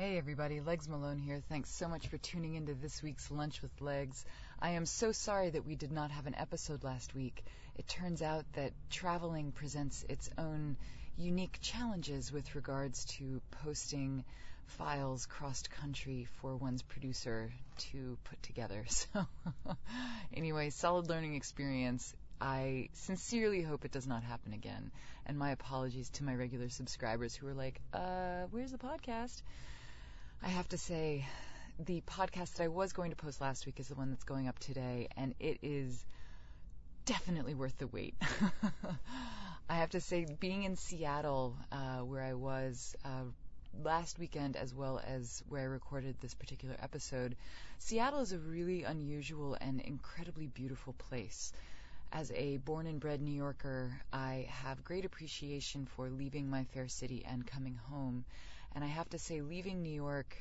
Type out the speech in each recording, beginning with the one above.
Hey everybody, Legs Malone here. Thanks so much for tuning into this week's Lunch with Legs. I am so sorry that we did not have an episode last week. It turns out that traveling presents its own unique challenges with regards to posting files cross country for one's producer to put together. So, anyway, solid learning experience. I sincerely hope it does not happen again. And my apologies to my regular subscribers who are like, uh, where's the podcast? I have to say, the podcast that I was going to post last week is the one that's going up today, and it is definitely worth the wait. I have to say, being in Seattle, uh, where I was uh, last weekend, as well as where I recorded this particular episode, Seattle is a really unusual and incredibly beautiful place. As a born and bred New Yorker, I have great appreciation for leaving my fair city and coming home and I have to say, leaving New York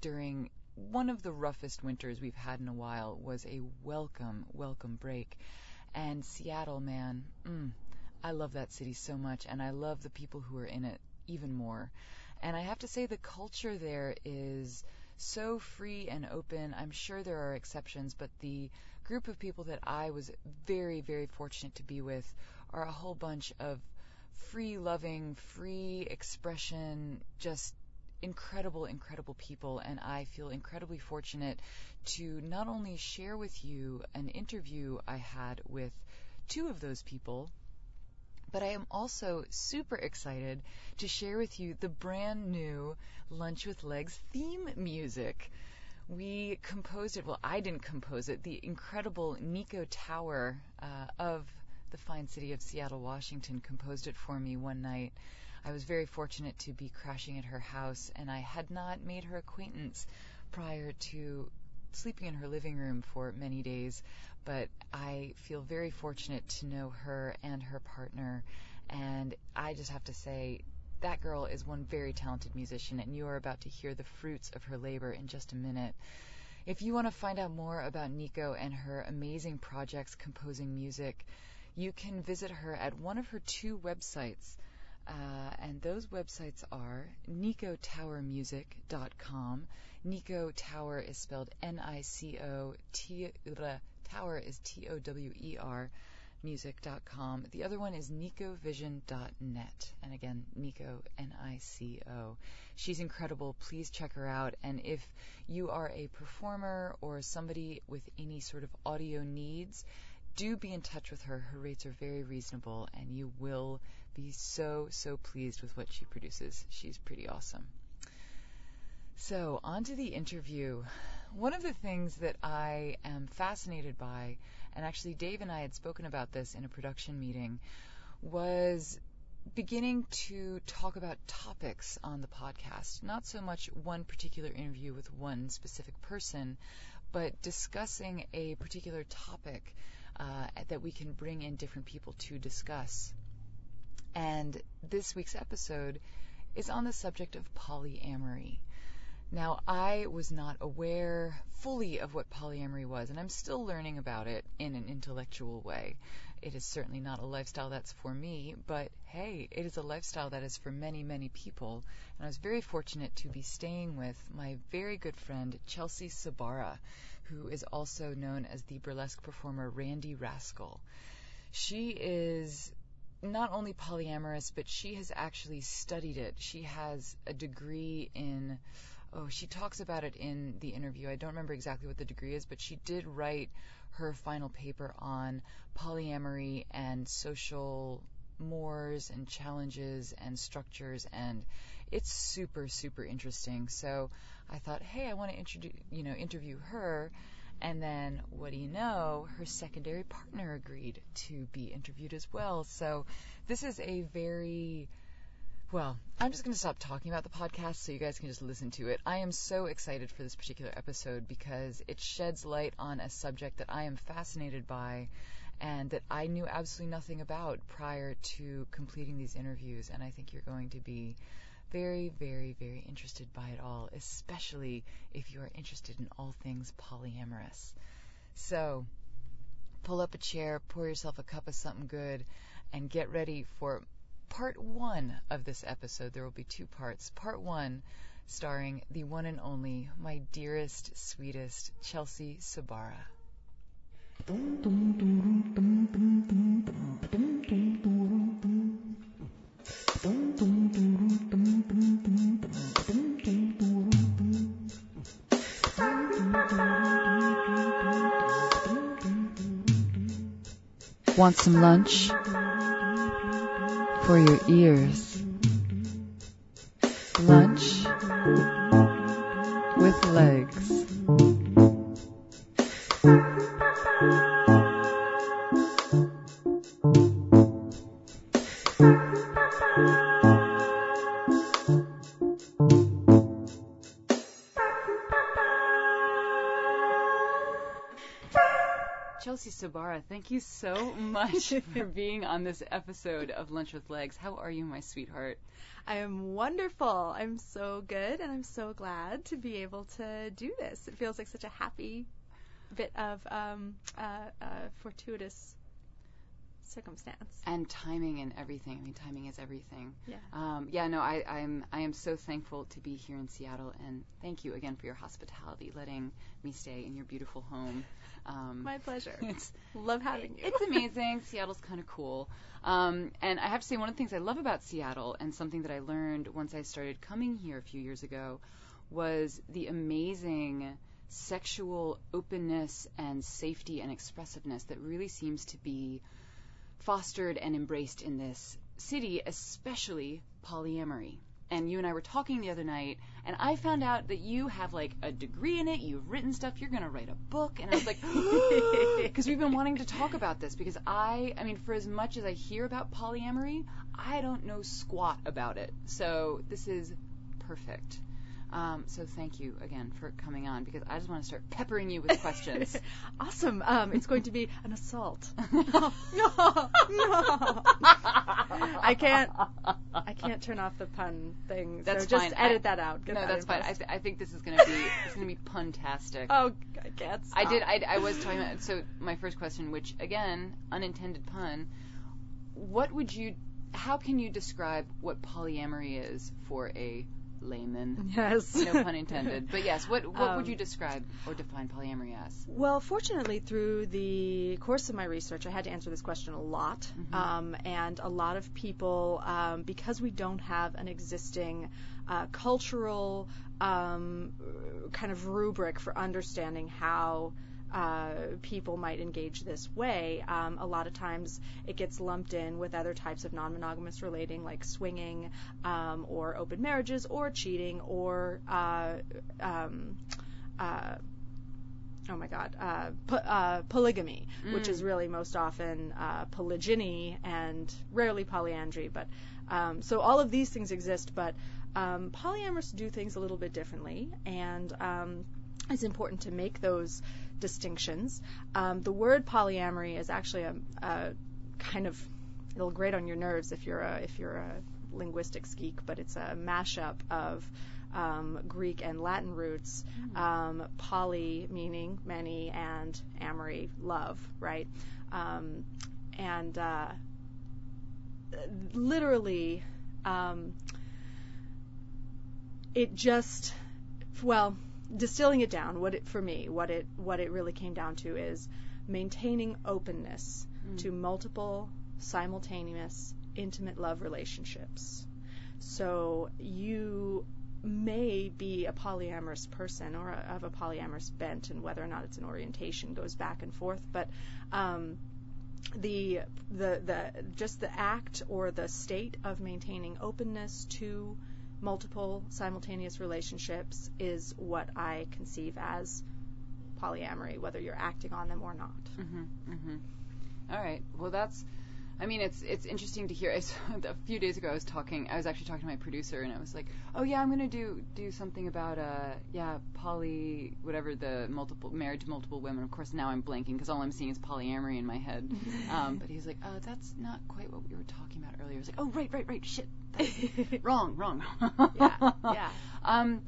during one of the roughest winters we've had in a while was a welcome, welcome break. And Seattle, man, mm, I love that city so much, and I love the people who are in it even more. And I have to say, the culture there is so free and open. I'm sure there are exceptions, but the group of people that I was very, very fortunate to be with are a whole bunch of free loving, free expression, just incredible, incredible people. And I feel incredibly fortunate to not only share with you an interview I had with two of those people, but I am also super excited to share with you the brand new Lunch with Legs theme music. We composed it, well, I didn't compose it, the incredible Nico Tower uh, of the fine city of Seattle, Washington, composed it for me one night. I was very fortunate to be crashing at her house, and I had not made her acquaintance prior to sleeping in her living room for many days, but I feel very fortunate to know her and her partner. And I just have to say, that girl is one very talented musician, and you are about to hear the fruits of her labor in just a minute. If you want to find out more about Nico and her amazing projects composing music, you can visit her at one of her two websites. Uh, and those websites are nicotowermusic.com. Nico Tower is spelled N-I-C-O. Tower is T-O-W-E-R. Music.com. The other one is nicovision.net. And again, Nico, N-I-C-O. She's incredible. Please check her out. And if you are a performer or somebody with any sort of audio needs, do be in touch with her. Her rates are very reasonable, and you will be so, so pleased with what she produces. She's pretty awesome. So, on to the interview. One of the things that I am fascinated by, and actually Dave and I had spoken about this in a production meeting, was beginning to talk about topics on the podcast. Not so much one particular interview with one specific person, but discussing a particular topic uh, that we can bring in different people to discuss. And this week's episode is on the subject of polyamory. Now, I was not aware fully of what polyamory was, and I'm still learning about it in an intellectual way. It is certainly not a lifestyle that's for me, but hey, it is a lifestyle that is for many, many people. And I was very fortunate to be staying with my very good friend, Chelsea Sabara, who is also known as the burlesque performer Randy Rascal. She is not only polyamorous, but she has actually studied it. She has a degree in, oh, she talks about it in the interview. I don't remember exactly what the degree is, but she did write her final paper on polyamory and social mores and challenges and structures and it's super super interesting so i thought hey i want to introduce you know interview her and then what do you know her secondary partner agreed to be interviewed as well so this is a very well, I'm just going to stop talking about the podcast so you guys can just listen to it. I am so excited for this particular episode because it sheds light on a subject that I am fascinated by and that I knew absolutely nothing about prior to completing these interviews. And I think you're going to be very, very, very interested by it all, especially if you are interested in all things polyamorous. So, pull up a chair, pour yourself a cup of something good, and get ready for part one of this episode. There will be two parts. Part one starring the one and only, my dearest, sweetest Chelsea Sabara. Want some lunch? For your ears. Lunch with legs. Thank you so much for being on this episode of Lunch with Legs. How are you, my sweetheart? I am wonderful. I'm so good, and I'm so glad to be able to do this. It feels like such a happy bit of um, uh, uh, fortuitous circumstance. And timing and everything. I mean, timing is everything. Yeah. Um, yeah. No, I, I'm I am so thankful to be here in Seattle, and thank you again for your hospitality, letting me stay in your beautiful home. Um, My pleasure. It's Love having you. it's amazing. Seattle's kind of cool. Um, and I have to say, one of the things I love about Seattle, and something that I learned once I started coming here a few years ago, was the amazing sexual openness and safety and expressiveness that really seems to be fostered and embraced in this city, especially polyamory. And you and I were talking the other night, and I found out that you have like a degree in it. You've written stuff. You're going to write a book. And I was like, because we've been wanting to talk about this. Because I, I mean, for as much as I hear about polyamory, I don't know squat about it. So this is perfect. Um, so thank you again for coming on because I just want to start peppering you with questions. awesome. Um, it's going to be an assault. no, no, no. I can't. I can't turn off the pun thing. That's so just edit I- that out. Get no, that that's fine. I, th- I think this is gonna be it's gonna be puntastic. oh, I can't. I did. I, I was talking about. So my first question, which again, unintended pun. What would you? How can you describe what polyamory is for a layman? Yes. No pun intended. But yes, what what would Um, you describe or define polyamory as? Well, fortunately, through the course of my research, I had to answer this question a lot. Mm-hmm. Um, and a lot of people, um, because we don't have an existing uh, cultural um, kind of rubric for understanding how uh, people might engage this way, um, a lot of times it gets lumped in with other types of non monogamous relating, like swinging um, or open marriages or cheating or. Uh, um, uh, oh my god, uh, po- uh, polygamy, which is really most often uh, polygyny and rarely polyandry. But um, so all of these things exist, but um, polyamorous do things a little bit differently, and um, it's important to make those distinctions. Um, the word polyamory is actually a, a kind of it'll grate on your nerves if you're a if you're a linguistics geek, but it's a mashup of um, Greek and Latin roots, um, poly meaning many and amory love, right? Um, and uh, literally, um, it just well, distilling it down, what it for me, what it what it really came down to is maintaining openness to multiple simultaneous intimate love relationships. So you may be a polyamorous person or a, of a polyamorous bent, and whether or not it's an orientation goes back and forth. But um, the the the just the act or the state of maintaining openness to multiple simultaneous relationships is what I conceive as polyamory, whether you're acting on them or not. Mhm. Mhm. All right. Well, that's. I mean, it's it's interesting to hear. I saw, a few days ago, I was talking. I was actually talking to my producer, and I was like, "Oh yeah, I'm gonna do do something about uh yeah poly whatever the multiple married to multiple women." Of course, now I'm blanking because all I'm seeing is polyamory in my head. um, but he's like, "Oh, that's not quite what we were talking about earlier." I was like, "Oh right, right, right. Shit, wrong, wrong." Yeah, yeah. Um,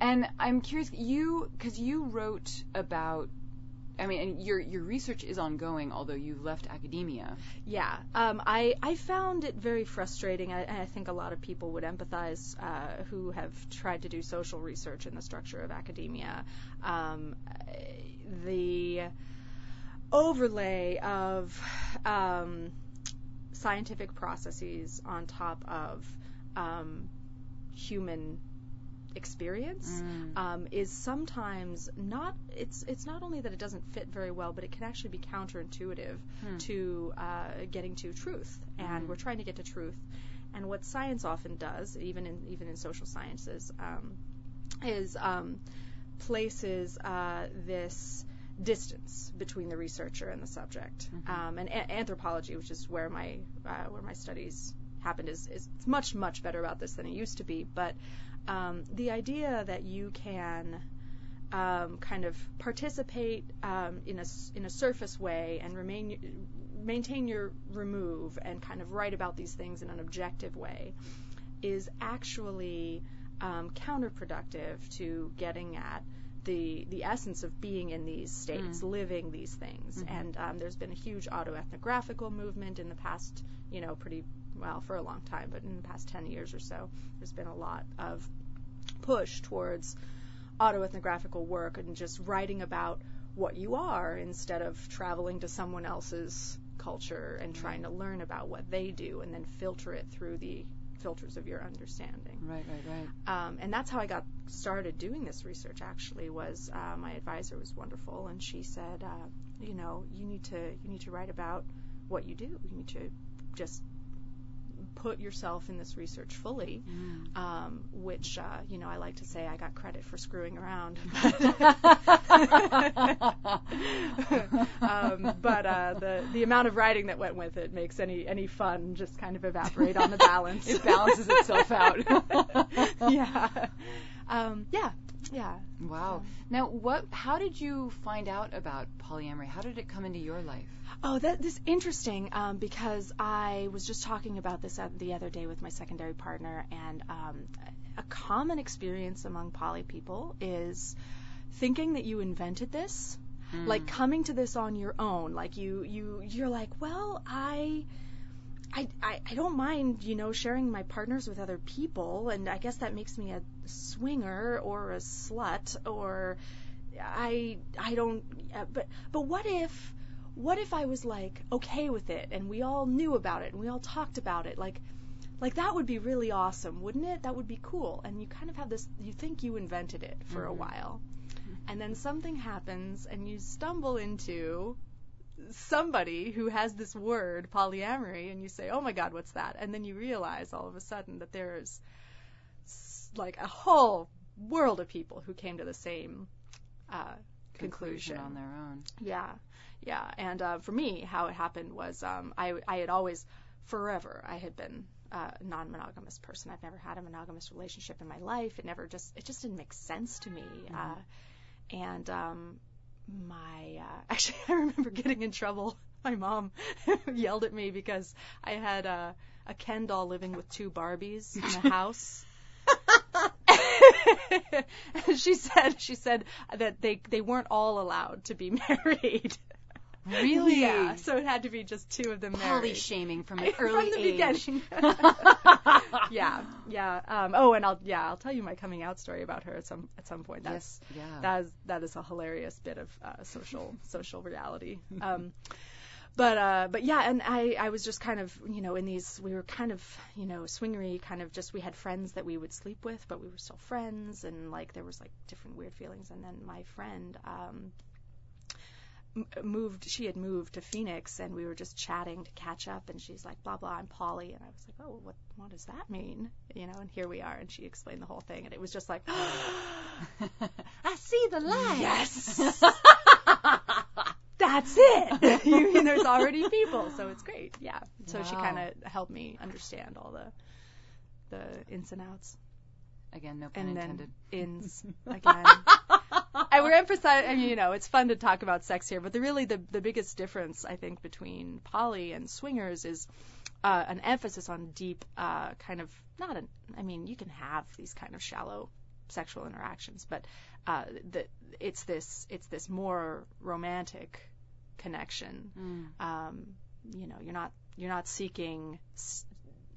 and I'm curious, you because you wrote about I mean, your your research is ongoing, although you've left academia. Yeah, um, I I found it very frustrating. I, I think a lot of people would empathize uh, who have tried to do social research in the structure of academia. Um, the overlay of um, scientific processes on top of um, human experience Mm. um, is sometimes not it's it's not only that it doesn't fit very well but it can actually be counterintuitive Hmm. to uh, getting to truth and Mhm. we're trying to get to truth and what science often does even in even in social sciences um, is um, places uh, this distance between the researcher and the subject Mhm. um, and a- anthropology which is where my uh, where my studies happened is, is it's much much better about this than it used to be but um, the idea that you can um, kind of participate um, in a in a surface way and remain maintain your remove and kind of write about these things in an objective way is actually um, counterproductive to getting at the the essence of being in these states, Mm. living these things. Mhm. And um, there's been a huge autoethnographical movement in the past, you know, pretty well for a long time, but in the past 10 years or so, there's been a lot of push towards autoethnographical work and just writing about what you are instead of traveling to someone else's culture and trying to learn about what they do and then filter it through the filters of your understanding. Right, right, right. Um, and that's how I got started doing this research. Actually, was uh, my advisor was wonderful, and she said, uh, you know, you need to you need to write about what you do. You need to just put yourself in this research fully. Mm. Um, which uh, you know, I like to say I got credit for screwing around. um, but uh, the the amount of writing that went with it makes any any fun just kind of evaporate on the balance. It balances itself out. yeah. Um, yeah. Yeah. Wow. Now, what? How did you find out about polyamory? How did it come into your life? Oh, that this interesting um, because I was just talking about this the other day with my secondary partner, and um, a common experience among poly people is thinking that you invented this, Mm. like coming to this on your own. Like you, you, you're like, well, I. I, I, I don't mind, you know, sharing my partners with other people, and I guess that makes me a swinger or a slut, or I I don't. Uh, but but what if what if I was like okay with it, and we all knew about it, and we all talked about it, like like that would be really awesome, wouldn't it? That would be cool. And you kind of have this. You think you invented it for a Mhm. while, and then something happens, and you stumble into somebody who has this word polyamory and you say oh my god what's that and then you realize all of a sudden that there's like a whole world of people who came to the same uh, conclusion. on their own. Yeah, yeah. And uh, for me, how it happened was um, I I had always forever I had been uh, a non-monogamous person. I've never had a monogamous relationship in my life. It never just it just didn't make sense to me. Uh, and um, my uh, actually I remember getting in trouble. My mom yelled at me because I had uh, a Ken doll living with two Barbies in the house. she said she said that they they weren't all allowed to be married. Really? Yeah. So it had to be just two of them Poly married. shaming from an early From the age. beginning. yeah, yeah. Um, oh, and I'll yeah I'll tell you my coming out story about her at some at some point. That's yes. Yeah. that is that is a hilarious bit of uh, social social reality. Um, but uh, but yeah, and I I was just kind of you know in these we were kind of you know swingery kind of just we had friends that we would sleep with, but we were still friends, and like there was like different weird feelings. And then my friend. Um, moved she had moved to Phoenix and we were just chatting to catch up and she's like blah blah I'm poly and I was like oh what what does that mean you know and here we are and she explained the whole thing and it was just like I see the light. Yes. That's it. you mean there's already people, so it's great. Yeah. So she kind of helped me understand all the the ins and outs, Again, no pun and intended. then ins again. And we're emphasizing. I mean, you know, it's fun to talk about sex here, but the really the the biggest difference I think between poly and swingers is uh, an emphasis on deep, uh, kind of not an. I mean, you can have these kind of shallow sexual interactions, but uh, the, it's this it's this more romantic connection. Mm. Um, you know, you're not you're not seeking s-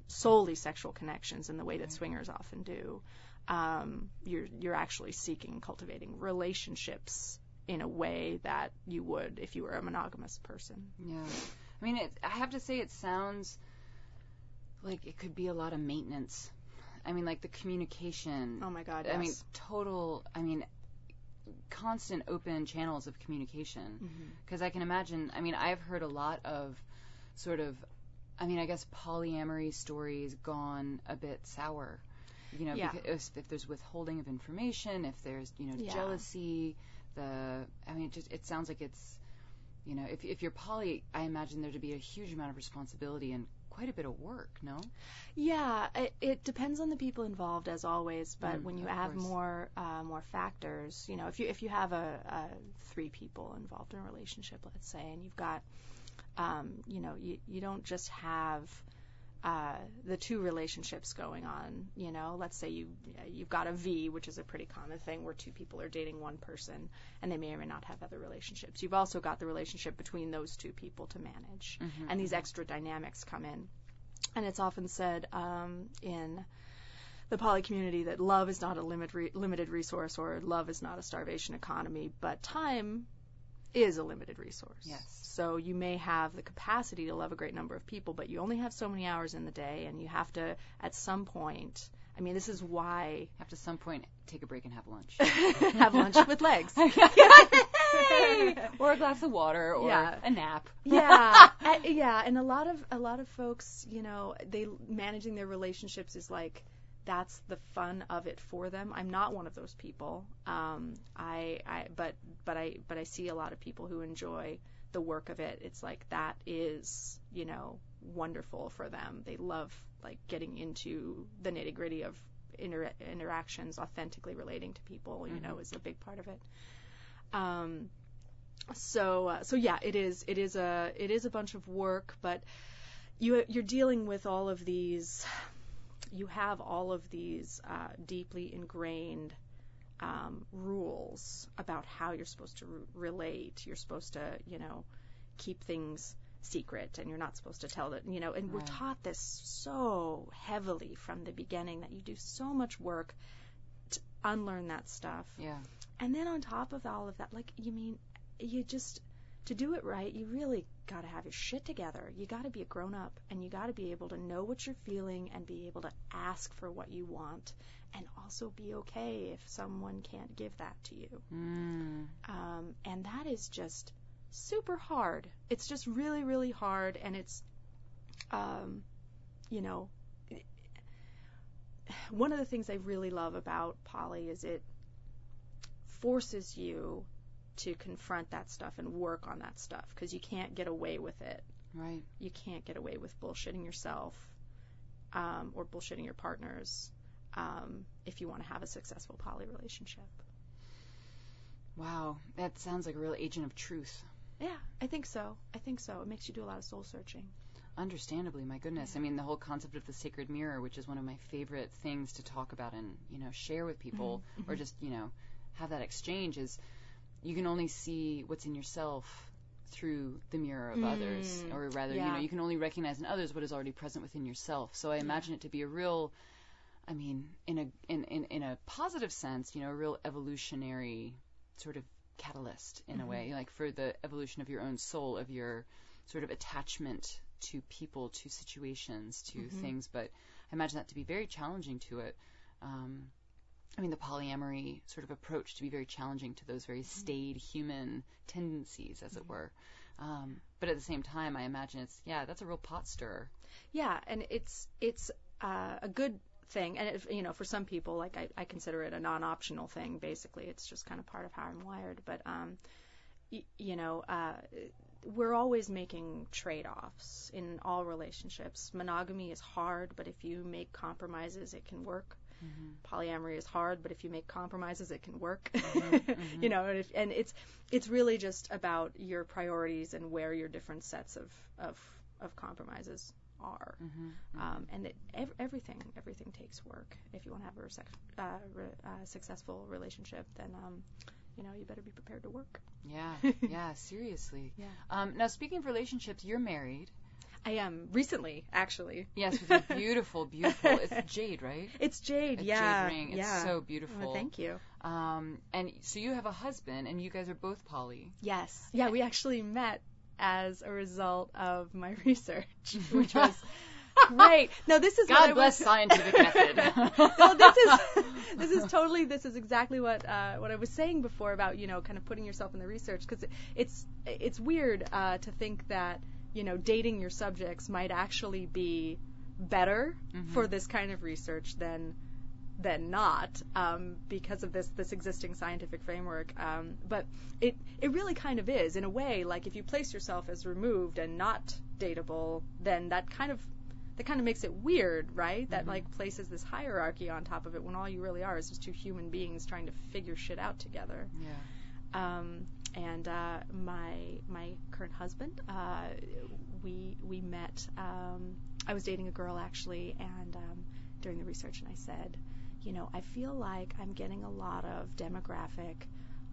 solely sexual connections in the way that swingers often do. Um, you're you're actually seeking cultivating relationships in a way that you would if you were a monogamous person. Yeah. I mean, it, I have to say, it sounds like it could be a lot of maintenance. I mean, like the communication. Oh my God! I mean, total. I mean, constant open channels of communication. Because I can imagine. I mean, I've heard a lot of sort of. I mean, I guess polyamory stories gone a bit sour. You know, Yeah. because if there's withholding of information, if there's you know Yeah. jealousy, the. I mean, it just it sounds like it's. You know, if if you're poly, I imagine there to be a huge amount of responsibility and quite a bit of work. No. Yeah, it, it depends on the people involved as always. But Mm, when you add course. more uh, more factors, you know, if you if you have a, a three people involved in a relationship, let's say, and you've got, um, you know, you you don't just have uh, the two relationships going on. You know, let's say you you've got a V, which is a pretty common thing where two people are dating one person, and they may or may not have other relationships. You've also got the relationship between those two people to manage, Mm-hmm. and these extra dynamics come in. And it's often said um, in the poly community that love is not a limit re- limited resource or love is not a starvation economy, but time is a limited resource. Yes. So you may have the capacity to love a great number of people, but you only have so many hours in the day, and you have to, at some point, I mean, this is why Have to some point take a break and have lunch. have lunch with legs. or a glass of water or Yeah. a nap. yeah, yeah, and a lot of a lot of folks, you know, they managing their relationships is like that's the fun of it for them. I'm not one of those people. Um, I, I, but, but I, but I see a lot of people who enjoy the work of it. It's like that is, you know, wonderful for them. They love like getting into the nitty gritty of inter- interactions, authentically relating to people. You know, is a big part of it. Um, so uh, so yeah, it is it is a it is a bunch of work, but you you're dealing with all of these. You have all of these uh, deeply ingrained um, rules about how you're supposed to re- relate. You're supposed to you know keep things secret, and you're not supposed to tell that you know. And we're taught this so heavily from the beginning that you do so much work to unlearn that stuff. Yeah. And then on top of all of that, like you mean you just to do it right, you really got to have your shit together. You got to be a grown up and you got to be able to know what you're feeling and be able to ask for what you want and also be okay if someone can't give that to you. Mm. Um, and that is just super hard. It's just really, really hard, and it's, um, you know, one of the things I really love about poly is it forces you to confront that stuff and work on that stuff because you can't get away with it. Right. You can't get away with bullshitting yourself um, or bullshitting your partners um, if you want to have a successful poly relationship. Wow. That sounds like a real agent of truth. Yeah, I think so. I think so. It makes you do a lot of soul searching. Understandably, my goodness. I mean, the whole concept of the sacred mirror, which is one of my favorite things to talk about and, you know, share with people or just, you know, have that exchange is you can only see what's in yourself through the mirror of others Mm, or rather, you know, you can only recognize in others what is already present within yourself. So I imagine it to be a real I mean, in a in, in, in a positive sense, you know, a real evolutionary sort of catalyst in a way, like for the evolution of your own soul, of your sort of attachment to people, to situations, to things. But I imagine that to be very challenging to it. Um, I mean, the polyamory sort of approach to be very challenging to those very staid human tendencies, as it were. Um, but at the same time, I imagine it's yeah, that's a real pot stirrer. Yeah, and it's it's uh, a good thing, and it, you know, for some people, like I, I consider it a non-optional thing. Basically, it's just kind of part of how I'm wired. But um, y- you know, uh, we're always making trade-offs in all relationships. Monogamy is hard, but if you make compromises, it can work. Polyamory is hard, but if you make compromises, it can work. you know, and, if, and it's it's really just about your priorities and where your different sets of of, of compromises are. Mm-hmm. Um, and it, ev- everything everything takes work. If you want to have a resex- uh, re- uh, successful relationship, then um, you know you better be prepared to work. Yeah, yeah, seriously. Yeah. Um, now, speaking of relationships, you're married. I am recently, actually. Yes, with a beautiful, beautiful. It's jade, right? It's Jade. A yeah. jade ring. It's yeah. so Well, beautiful. thank you. Um, and so you have a husband, and you guys are both poly. Yes. Yeah, we actually met as a result of my research, which was great. No, this is God bless was, scientific method. no, this is this is totally this is exactly what uh, what I was saying before about you know kind of putting yourself in the research because it, it's it's weird uh, to think that you know dating your subjects might actually be better for this kind of research than than not um, because of this this existing scientific framework. Um, but it it really kind of is in a way. Like if you place yourself as removed and not dateable, then that kind of that kind of makes it weird, right? That like places this hierarchy on top of it when all you really are is just two human beings trying to figure shit out together. yeah. Um, and uh, my my current husband, uh, we we met. Um, I was dating a girl actually, and um, during the research, and I said, you know, I feel like I'm getting a lot of demographic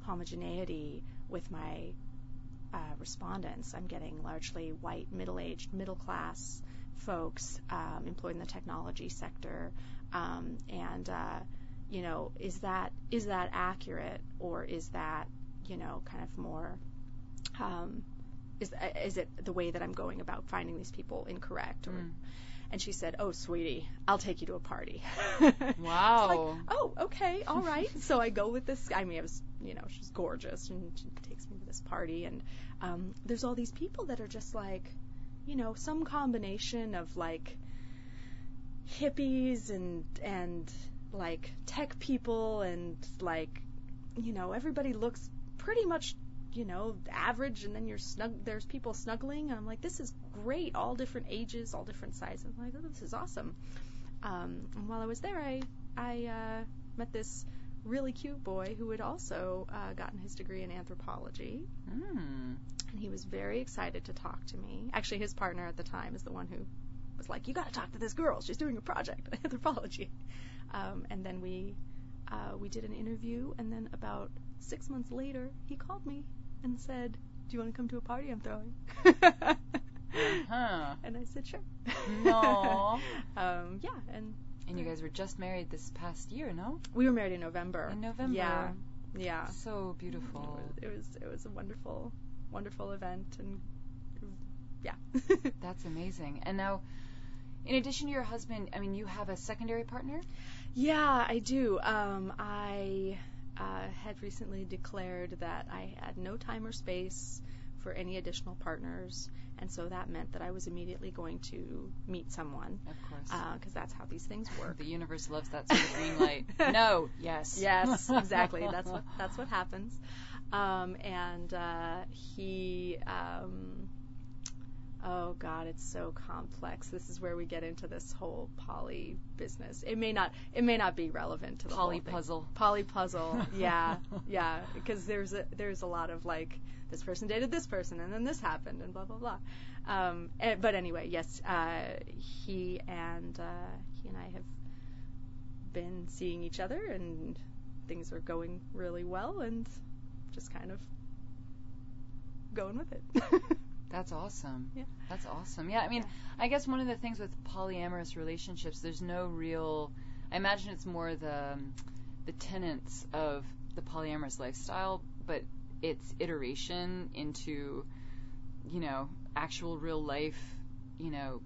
homogeneity with my uh, respondents. I'm getting largely white, middle-aged, middle-class folks um, employed in the technology sector, um, and uh, you know, is that is that accurate or is that you know kind of more um, is is it the way that I'm going about finding these people incorrect or Mm. and she said, "Oh, sweetie, I'll take you to a party." Wow. like, oh, okay, all right. so I go with this. I mean, I was, you know, she's gorgeous, and she takes me to this party, and um, there's all these people that are just like, you know, some combination of like hippies and and like tech people and like, you know, everybody looks pretty much. You know, average, and then you're snug. There's people snuggling. And I'm like, this is great. All different ages, all different sizes. I'm like, oh, this is awesome. Um, and while I was there, I I uh, met this really cute boy who had also uh, gotten his degree in anthropology, Mm. and he was very excited to talk to me. Actually, his partner at the time is the one who was like, "You got to talk to this girl. She's doing a project anthropology." Um, and then we uh, we did an interview, and then about six months later, he called me and said, "Do you want to come to a party I'm throwing?" Huh. And I said, "Sure." No. um, yeah, and And you guys were just married this past year, no? we were married in November. In November. Yeah, yeah. So beautiful. It was, it was it was a wonderful wonderful event and yeah. That's amazing. And now, in addition to your husband, I mean, you have a secondary partner? yeah, I do. Um, I had recently declared that I had no time or space for any additional partners, and so that meant that I was immediately going to meet someone Of course. because that's how these things work. the universe loves that sort of green light. no, yes. Yes, exactly. That's what that's what happens. Um, and uh, he, um, oh God, it's so complex. This is where we get into this whole poly business. It may not it may not be relevant to the Poly whole thing. puzzle. Poly puzzle. Yeah, yeah. Because there's a there's a lot of like this person dated this person and then this happened and blah blah blah. Um, eh, but anyway, yes, uh, he and uh, he and I have been seeing each other and things are going really well and just kind of going with it. That's awesome. Yeah. That's awesome. Yeah, I mean, Yeah. I guess one of the things with polyamorous relationships, there's no real. I imagine it's more the um, the tenets of the polyamorous lifestyle, but it's iteration into, you know, actual real life, you know,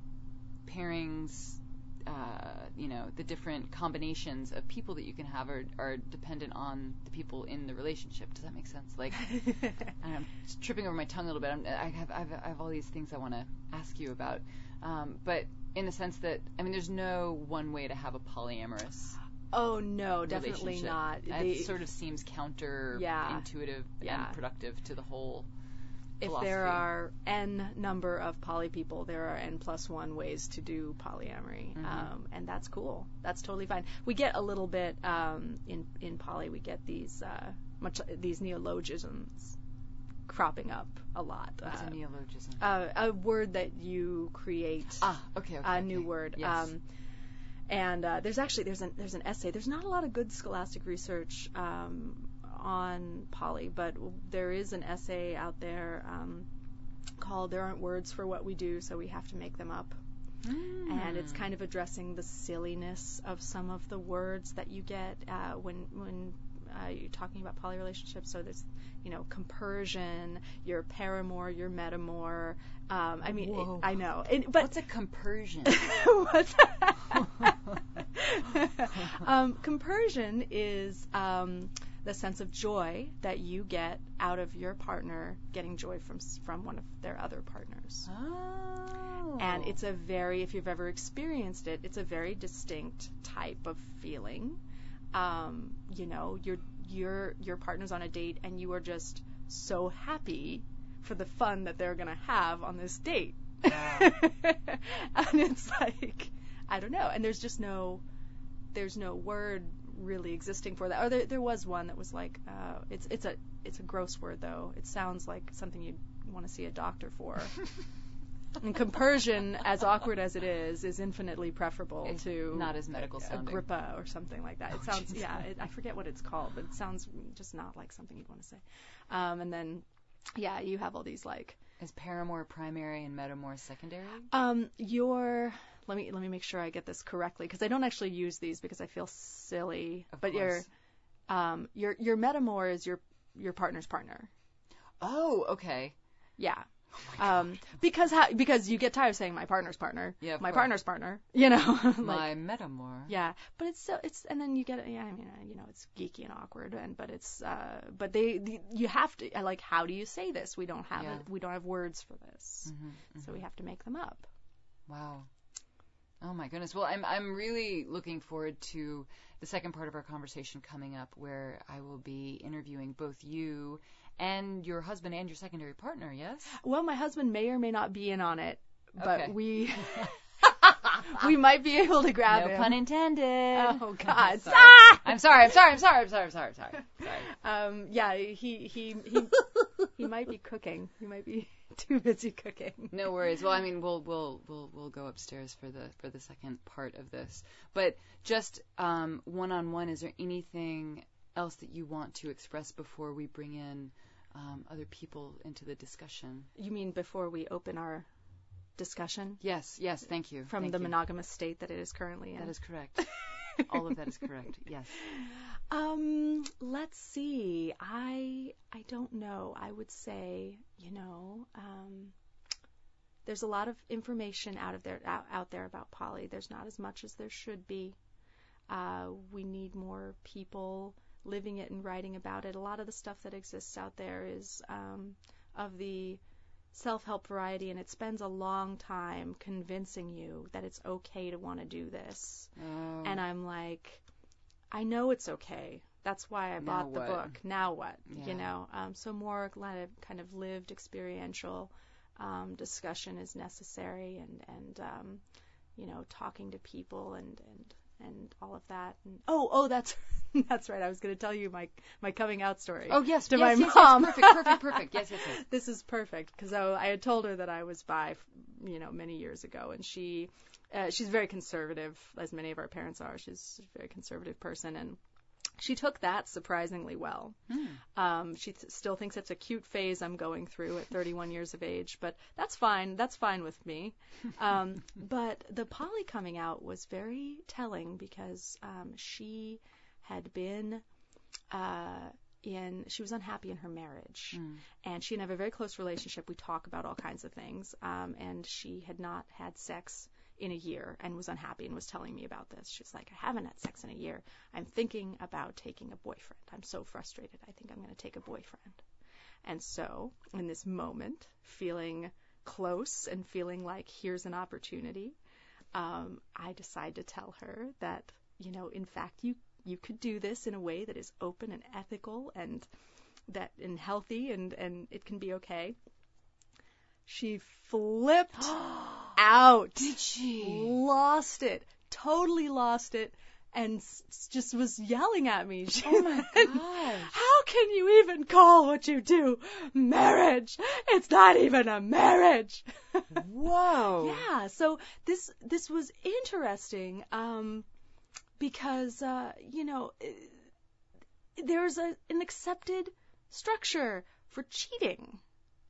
pairings. Uh, you know, the different combinations of people that you can have are, are dependent on the people in the relationship. Does that make sense? Like, I'm tripping over my tongue a little bit. I'm, I have I have, I have all these things I want to ask you about, um, but in the sense that I mean, there's no one way to have a polyamorous oh no, definitely not. The- sort of seems counterintuitive Yeah. Yeah. and productive to the whole. If there are n number of poly people, there are n plus one ways to do polyamory, Mhm. um, and that's cool. That's totally fine. We get a little bit um, in in poly. We get these uh, much these neologisms cropping up a lot. What's Uh, a neologism? uh, a word that you create ah, okay, okay. a new okay. word. Yes. Um, and uh, there's actually there's an there's an essay. There's not a lot of good scholastic research um, on poly, but there is an essay out there um, called "There Aren't Words for What We Do, So We Have to Make Them Up," and it's Mm. kind of addressing the silliness of some of the words that you get uh, when when uh, you're talking about poly relationships. So there's you know compersion, your paramour, your metamour. Um, I mean, it- I know, it, but What's a compersion? What's um, compersion is um, the sense of joy that you get out of your partner getting joy from from one of their other partners. oh. And it's a very, if you've ever experienced it, it's a very distinct type of feeling. Um, you know, your your your partner's on a date and you are just so happy for the fun that they're gonna have on this date. and it's like I don't know, and there's just no there's no word really existing for that. Or there there was one that was like uh, it's it's a it's a gross word though. It sounds like something you'd want to see a doctor for. And compersion, as awkward as it is, is infinitely preferable It's to not as medical sounding. Agrippa or something like that. It Oh, sounds, jeez. yeah, it, I forget what it's called, but it sounds just not like something you'd want to say. Um, and then, yeah, you have all these like, Is paramour primary and metamour secondary? um, your. Let me let me make sure I get this correctly because I don't actually use these because I feel silly. Of but your um your your metamour is your your partner's partner. Oh, okay. Yeah. um, because how, because you get tired of saying my partner's partner, Yeah, my course. partner's partner, you know, like, My metamour. Yeah, but it's so it's and then you get. Yeah, I mean, uh, you know, it's geeky and awkward, and but it's uh, but they the, you have to like, how do you say this? We don't have Yeah. it. We don't have words for this, Mhm, so we have to make them up. Wow. Oh my goodness. Well, I'm I'm really looking forward to the second part of our conversation coming up where I will be interviewing both you and your husband and your secondary partner, yes? Well, my husband may or may not be in on it, but Okay. we we might be able to grab no him. pun intended. Oh God! I'm sorry. I'm sorry. I'm sorry. I'm sorry. I'm sorry. I'm sorry. Sorry. Um, yeah, he he he he might be cooking. He might be too busy cooking. No worries. Well, I mean, we'll we'll we'll we'll go upstairs for the for the second part of this. But just um, one on one, is there anything else that you want to express before we bring in um, other people into the discussion? You mean before we open our discussion Yes. Yes. Thank you. from Thank the you. monogamous state that it is currently in? That is correct. All of that is correct. Yes. Um, let's see. I I don't know. I would say, you know, um, there's a lot of information out of there out, out there about poly. There's not as much as there should be. Uh, we need more people living it and writing about it. A lot of the stuff that exists out there is um, of the self-help variety, and it spends a long time convincing you that it's okay to want to do this Oh, and I'm like, I know it's okay. That's why I Now bought the what? book. Now what? Yeah. You know, um, so more kind of kind of lived experiential um, discussion is necessary, and and um, you know, talking to people and and and all of that. And oh, oh, that's that's right. I was going to tell you my my coming out story. oh yes. to yes, my yes, mom. Yes, perfect. Perfect. Perfect. Yes. Yes. Yes. this is perfect because I, I had told her that I was bi, you know, many years ago, and she, uh, she's very conservative, as many of our parents are. She's a very conservative person, and she took that surprisingly well. Hmm. Um, she th- still thinks it's a cute phase I'm going through at 31 years of age, but that's fine. That's fine with me. Um, but the poly coming out was very telling because um, she had been uh, in, she was unhappy in her marriage, Mm. and she and I have a very close relationship. We talk about all kinds of things, um, and she had not had sex in a year and was unhappy and was telling me about this. She's like, I haven't had sex in a year. I'm thinking about taking a boyfriend. I'm so frustrated. I think I'm going to take a boyfriend. And so, in this moment, feeling close and feeling like here's an opportunity, um, I decide to tell her that, you know, in fact, you you could do this in a way that is open and ethical and that and healthy and and it can be okay. She flipped out Did she? lost it, totally lost it, and s- just was yelling at me. She Oh my gosh. How can you even call what you do marriage? It's not even a marriage. Whoa. Yeah, so this this was interesting um, because uh, you know there's a an accepted structure for cheating,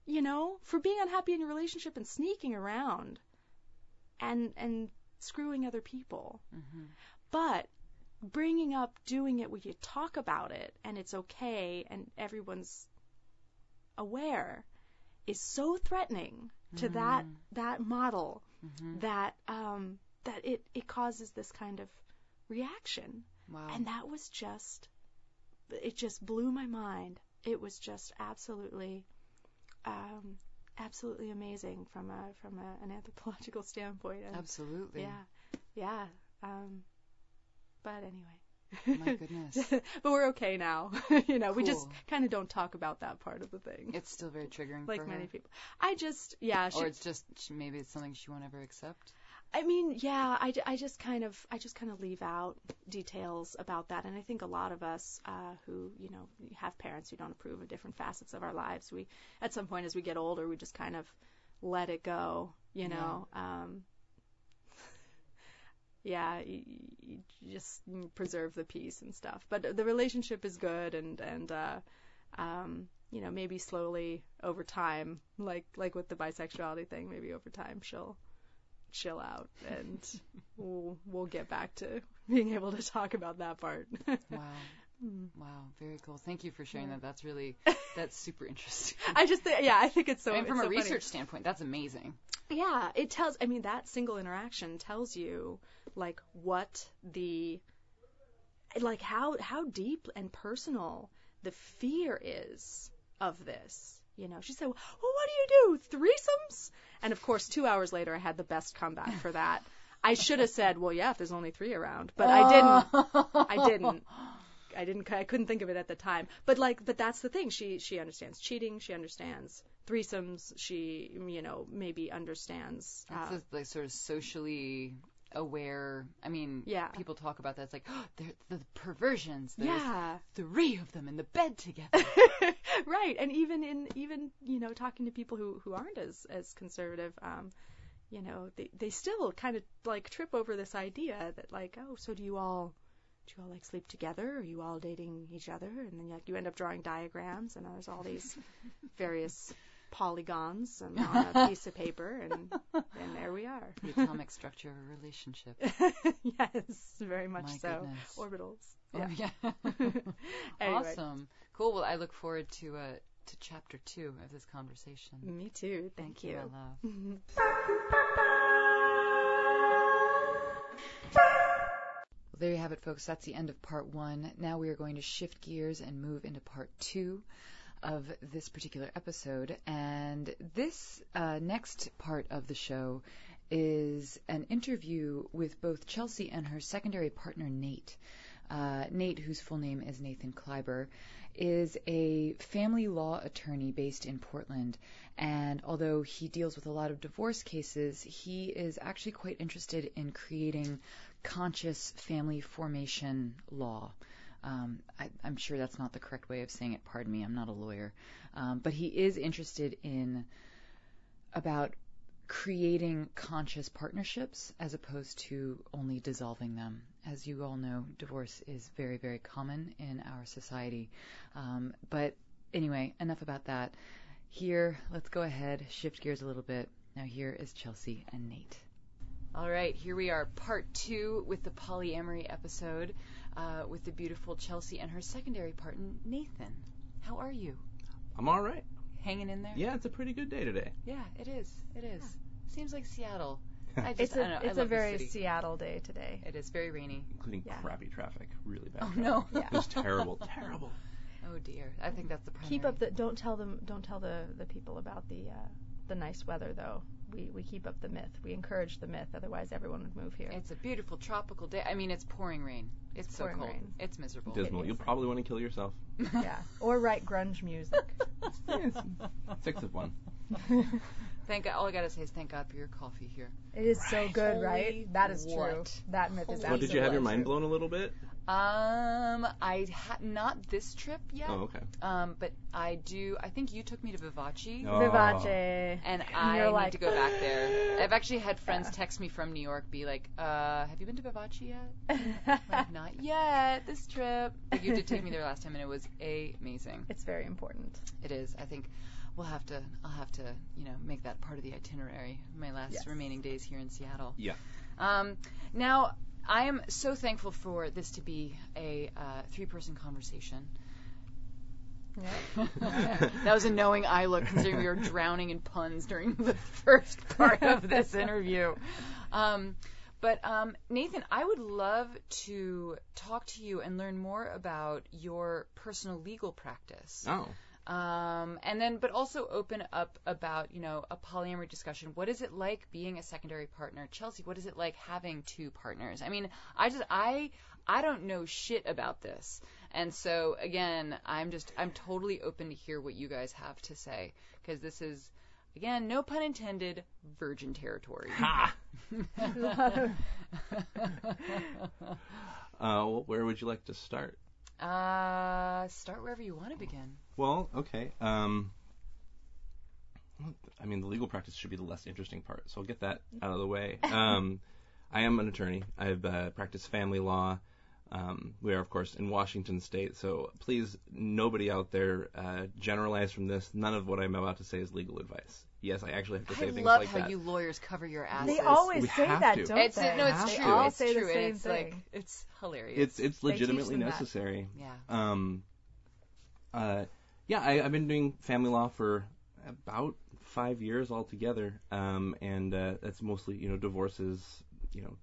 you know, for being unhappy in your relationship and sneaking around and and screwing other people. Mhm. But bringing up doing it where you talk about it and it's okay and everyone's aware is so threatening to that Mm. that model Mhm. that um that it it causes this kind of reaction Wow. and that was just it just blew my mind it was just absolutely um absolutely amazing from a from a, an anthropological standpoint. And Absolutely. yeah. Yeah. Um but anyway. My goodness. but we're okay now. You know we just kind of don't talk about that part of the thing. It's still very triggering like for many people. I just yeah she, Or it's just maybe it's something she won't ever accept. I mean, yeah, I, I just kind of I just kind of leave out details about that, and I think a lot of us uh, who you know have parents who don't approve of different facets of our lives, we at some point as we get older, we just kind of let it go, you know. Um, yeah, you, you just preserve the peace and stuff, but the relationship is good, and and uh, um, you know maybe slowly over time, like like with the bisexuality thing, maybe over time she'll chill out and we'll we'll get back to being able to talk about that part. Wow. Wow. Very cool. Thank you for sharing that. That's really that's super interesting. I just think, yeah, I think it's so. and from a so funny. research standpoint, that's amazing. yeah, it tells. I mean, that single interaction tells you like what the like how how deep and personal the fear is of this. You know, she said, "Well, what do you do? Threesomes?" And of course, two hours later, I had the best comeback for that. I should have said, "Well, yeah, if there's only three around," but I didn't. I didn't. I didn't. I couldn't think of it at the time. But like, but that's the thing. She she understands cheating. She understands threesomes. She you know maybe understands. That's Uh, just, like sort of socially aware. I mean, Yeah. people talk about that. It's like oh, they're the perversions. There's yeah. three of them in the bed together. right. And even in even you know talking to people who who aren't as as conservative. Um, you know, they they still kind of like trip over this idea that like, oh, so do you all do you all like sleep together? Are you all dating each other? And then like you end up drawing diagrams, and there's all these various polygons and on a piece of paper, and and there we are. the atomic structure of a relationship. yes, very much My so. goodness. Orbitals. Oh, Yeah. yeah. Anyway. Awesome. Cool. Well, I look forward to uh to chapter two of this conversation. Me too. Thank, my you. love. Well, there you have it, folks. That's the end of part one. Now we are going to shift gears and move into part two of this particular episode. And this uh, next part of the show is an interview with both Chelsea and her secondary partner, Nate. Uh, Nate, whose full name is Nathan Kleiber, is a family law attorney based in Portland. And although he deals with a lot of divorce cases, he is actually quite interested in creating conscious family formation law. Um, I, I'm sure that's not the correct way of saying it. Pardon me, I'm not a lawyer. Um, but he is interested in about creating conscious partnerships as opposed to only dissolving them. As you all know, divorce is very, very common in our society. Um, but anyway, enough about that. Here, let's go ahead, shift gears a little bit. Now, here is Chelsea and Nate. All right, here we are, part two with the polyamory episode uh, with the beautiful Chelsea and her secondary partner, Nathan. How are you? I'm all right. Hanging in there? Yeah, it's a pretty good day today. Yeah, it is. It is. Seems like Seattle. I just, It's I don't a know, it's a love the very. Seattle day today. It is very rainy. Including Yeah. crappy traffic. Really bad. Oh traffic. no. Yeah. It was terrible. terrible. Oh dear. I think that's the primary. Keep up the don't tell them don't tell the the people about the uh, the nice weather though. We we keep up the myth. We encourage the myth. Otherwise, everyone would move here. It's a beautiful tropical day. I mean, it's pouring rain. It's, so pouring cold. rain. It's miserable. Dismal. is. You'll probably want to kill yourself. yeah. Or write grunge music. Six of one. Thank God. All I gotta say is thank God for your coffee here. It is so good, Holy right? That is true. what? That myth is Holy Well, did you have your mind true. blown a little bit? Um, I had not this trip yet. Oh, okay. Um, but I do. I think you took me to Vivace. Oh. Vivace. And And I you're need like, to go back there. I've actually had friends Yeah. text me from New York, be like, uh, "Have you been to Vivace yet?" I'm like, Not yet. This trip. But you did take me there last time, and it was amazing. It's very important. It is. I think we'll have to. I'll have to, you know, make that part of the itinerary. My last Yes. remaining days here in Seattle. Yeah. Um, now, I am so thankful for this to be a uh, three-person conversation. that was a knowing eye look, considering we were drowning in puns during the first part of this interview. Um, but um, Nathan, I would love to talk to you and learn more about your personal legal practice. Oh. Um, and then, but also open up about, you know, a polyamory discussion. What is it like being a secondary partner? Chelsea, what is it like having two partners? I mean, I just, I, I don't know shit about this. And so, again, I'm just, I'm totally open to hear what you guys have to say. Because this is, again, no pun intended, virgin territory. Ha! Uh, well, where would you like to start? uh, start wherever you want to begin. Well, okay. Um, I mean, the legal practice should be the less interesting part, so I'll get that out of the way. Um, I am an attorney. I've uh, practiced family law. Um, we are, of course, in Washington State, so please, nobody out there uh, generalize from this. None of what I'm about to say is legal advice. Yes, I actually have to say I things love like how that. you lawyers cover your asses. They always We say have that, to. don't It's they? no, it's Have true. all It's say true. the and same it's thing. like it's hilarious. It's it's They teach legitimately them that. necessary. yeah. Um, uh, yeah, I, I've been doing family law for about five years altogether, um, and uh, that's mostly you know divorces, you know,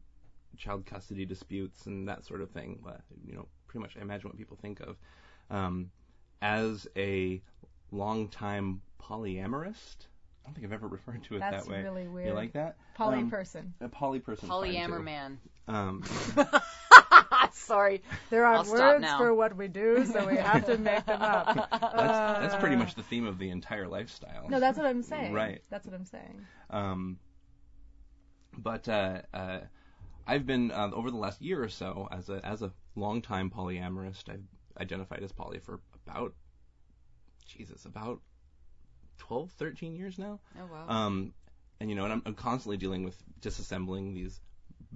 child custody disputes and that sort of thing. But, you know, pretty much I imagine what people think of. Um, as a longtime polyamorist, I don't think I've ever referred to it That's that way. That's really weird. You like that? Poly Um, person. A poly person. Polyamor man. Um, Sorry. There are I'll words for what we do, so we have to make them up. that's that's pretty much the theme of the entire lifestyle. No, that's what I'm saying. Right. That's what I'm saying. Um, but uh, uh, I've been uh, over the last year or so as a as a longtime polyamorist. I've identified as poly for about Jesus about 12, 13 years now. Oh wow. Um, and you know, and I'm, I'm constantly dealing with disassembling these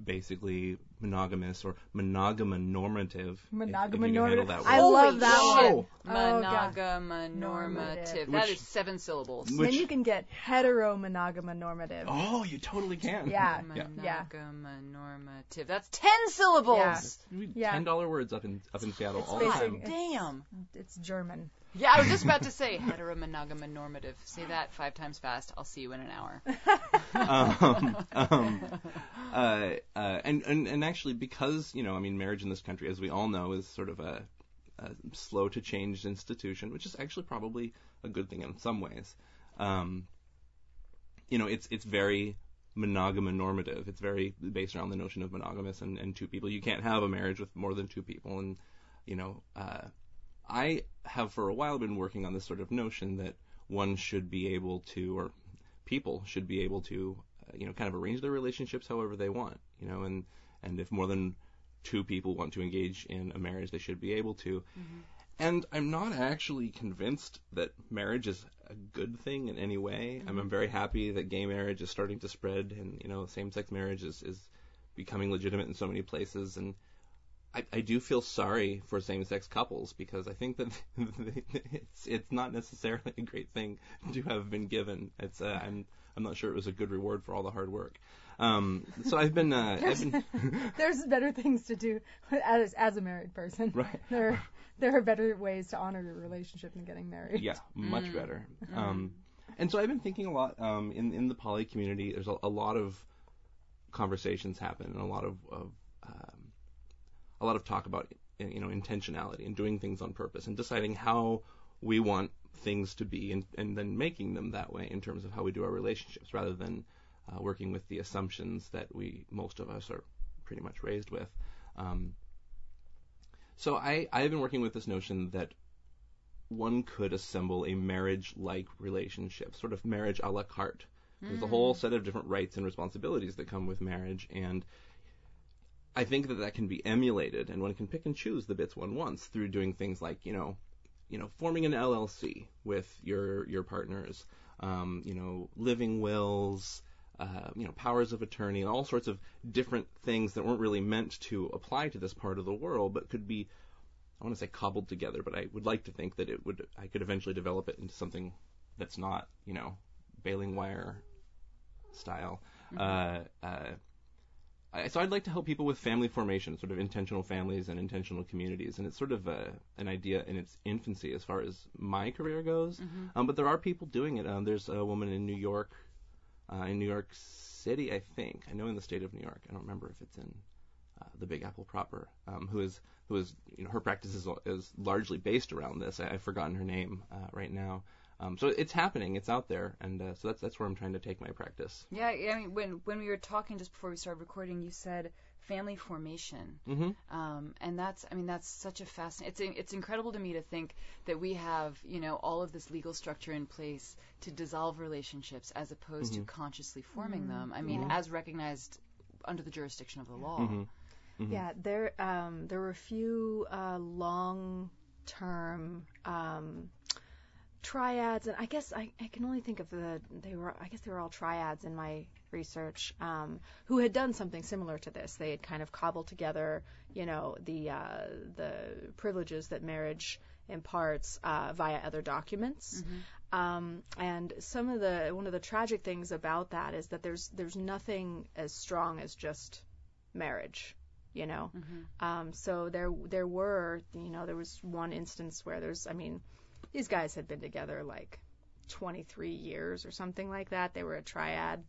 basically monogamous or monogama normative. if- if you can handle Monogamonormative. that I love that Whoa. one. Oh, God. Oh, monogamonormative. Normative. That Which- is seven syllables. Which- then you can get heteromonogama normative. Oh, you totally can. Yeah. Yeah. Yeah. Monogamonormative. That's ten syllables. Yeah. Yeah. Ten dollar words up in up in Seattle It's all the basic. time. Damn. It's German. Yeah, I was just about to say heteromonogamonormative. Say that five times fast. I'll see you in an hour. um, um, uh, uh, and, and and actually, because you know, I mean, marriage in this country, as we all know, is sort of a, a slow to change institution, which is actually probably a good thing in some ways. Um, you know, it's it's very monogama normative. It's very based around the notion of monogamous and, and two people. You can't have a marriage with more than two people, and you know, uh, I have for a while been working on this sort of notion that one should be able to, or people should be able to, uh, you know, kind of arrange their relationships however they want, you know, and and if more than two people want to engage in a marriage, they should be able to. And I'm not actually convinced that marriage is a good thing in any way. I'm, I'm very happy that gay marriage is starting to spread, and you know, same-sex marriage is is becoming legitimate in so many places, and I, I do feel sorry for same-sex couples because I think that it's it's not necessarily a great thing to have been given. It's uh, I'm I'm not sure it was a good reward for all the hard work. Um, so I've been uh, I've been There's better things to do as as a married person. right. There there are better ways to honor your relationship than getting married. Yeah, much better. Um, and so I've been thinking a lot um, in in the poly community. There's a, a lot of conversations happen and a lot of, of um, a lot of talk about you know intentionality and doing things on purpose and deciding how we want things to be and, and then making them that way in terms of how we do our relationships rather than uh, working with the assumptions that we most of us are pretty much raised with. Um, so I I've been working with this notion that one could assemble a marriage-like relationship, sort of marriage a la carte, There's a whole set of different rights and responsibilities that come with marriage, and I think that that can be emulated, and one can pick and choose the bits one wants through doing things like, you know, you know, forming an LLC with your your partners, um, you know, living wills, uh, you know, powers of attorney, and all sorts of different things that weren't really meant to apply to this part of the world, but could be, I want to say cobbled together, but I would like to think that it would, I could eventually develop it into something that's not, you know, baling wire style. Uh, uh, I, so I'd like to help people with family formation, sort of intentional families and intentional communities, and it's sort of a, an idea in its infancy as far as my career goes. Um, but there are people doing it. Um, there's a woman in New York, uh, in New York City, I think. I know in the state of New York. I don't remember if it's in uh, the Big Apple proper. Um, who is who is you know her practice is, is largely based around this. I, I've forgotten her name uh, right now. Um, so it's happening. It's out there, and uh, so that's that's where I'm trying to take my practice. Yeah, I mean, when when we were talking just before we started recording, you said family formation, hmm um, and that's I mean that's such a fascinating. It's it's incredible to me to think that we have you know all of this legal structure in place to dissolve relationships as opposed to consciously forming them. I mean, as recognized under the jurisdiction of the law. Mhm. Yeah, there um, there were a few uh, long-term um, triads, and I guess I, I can only think of the they were I guess they were all triads in my research um, who had done something similar to this. They had kind of cobbled together, you know, the uh, the privileges that marriage imparts uh, via other documents. Um, and some of the one of the tragic things about that is that there's there's nothing as strong as just marriage you know um, so there there were you know there was one instance where there's i mean these guys had been together like 23 years or something like that they were a triad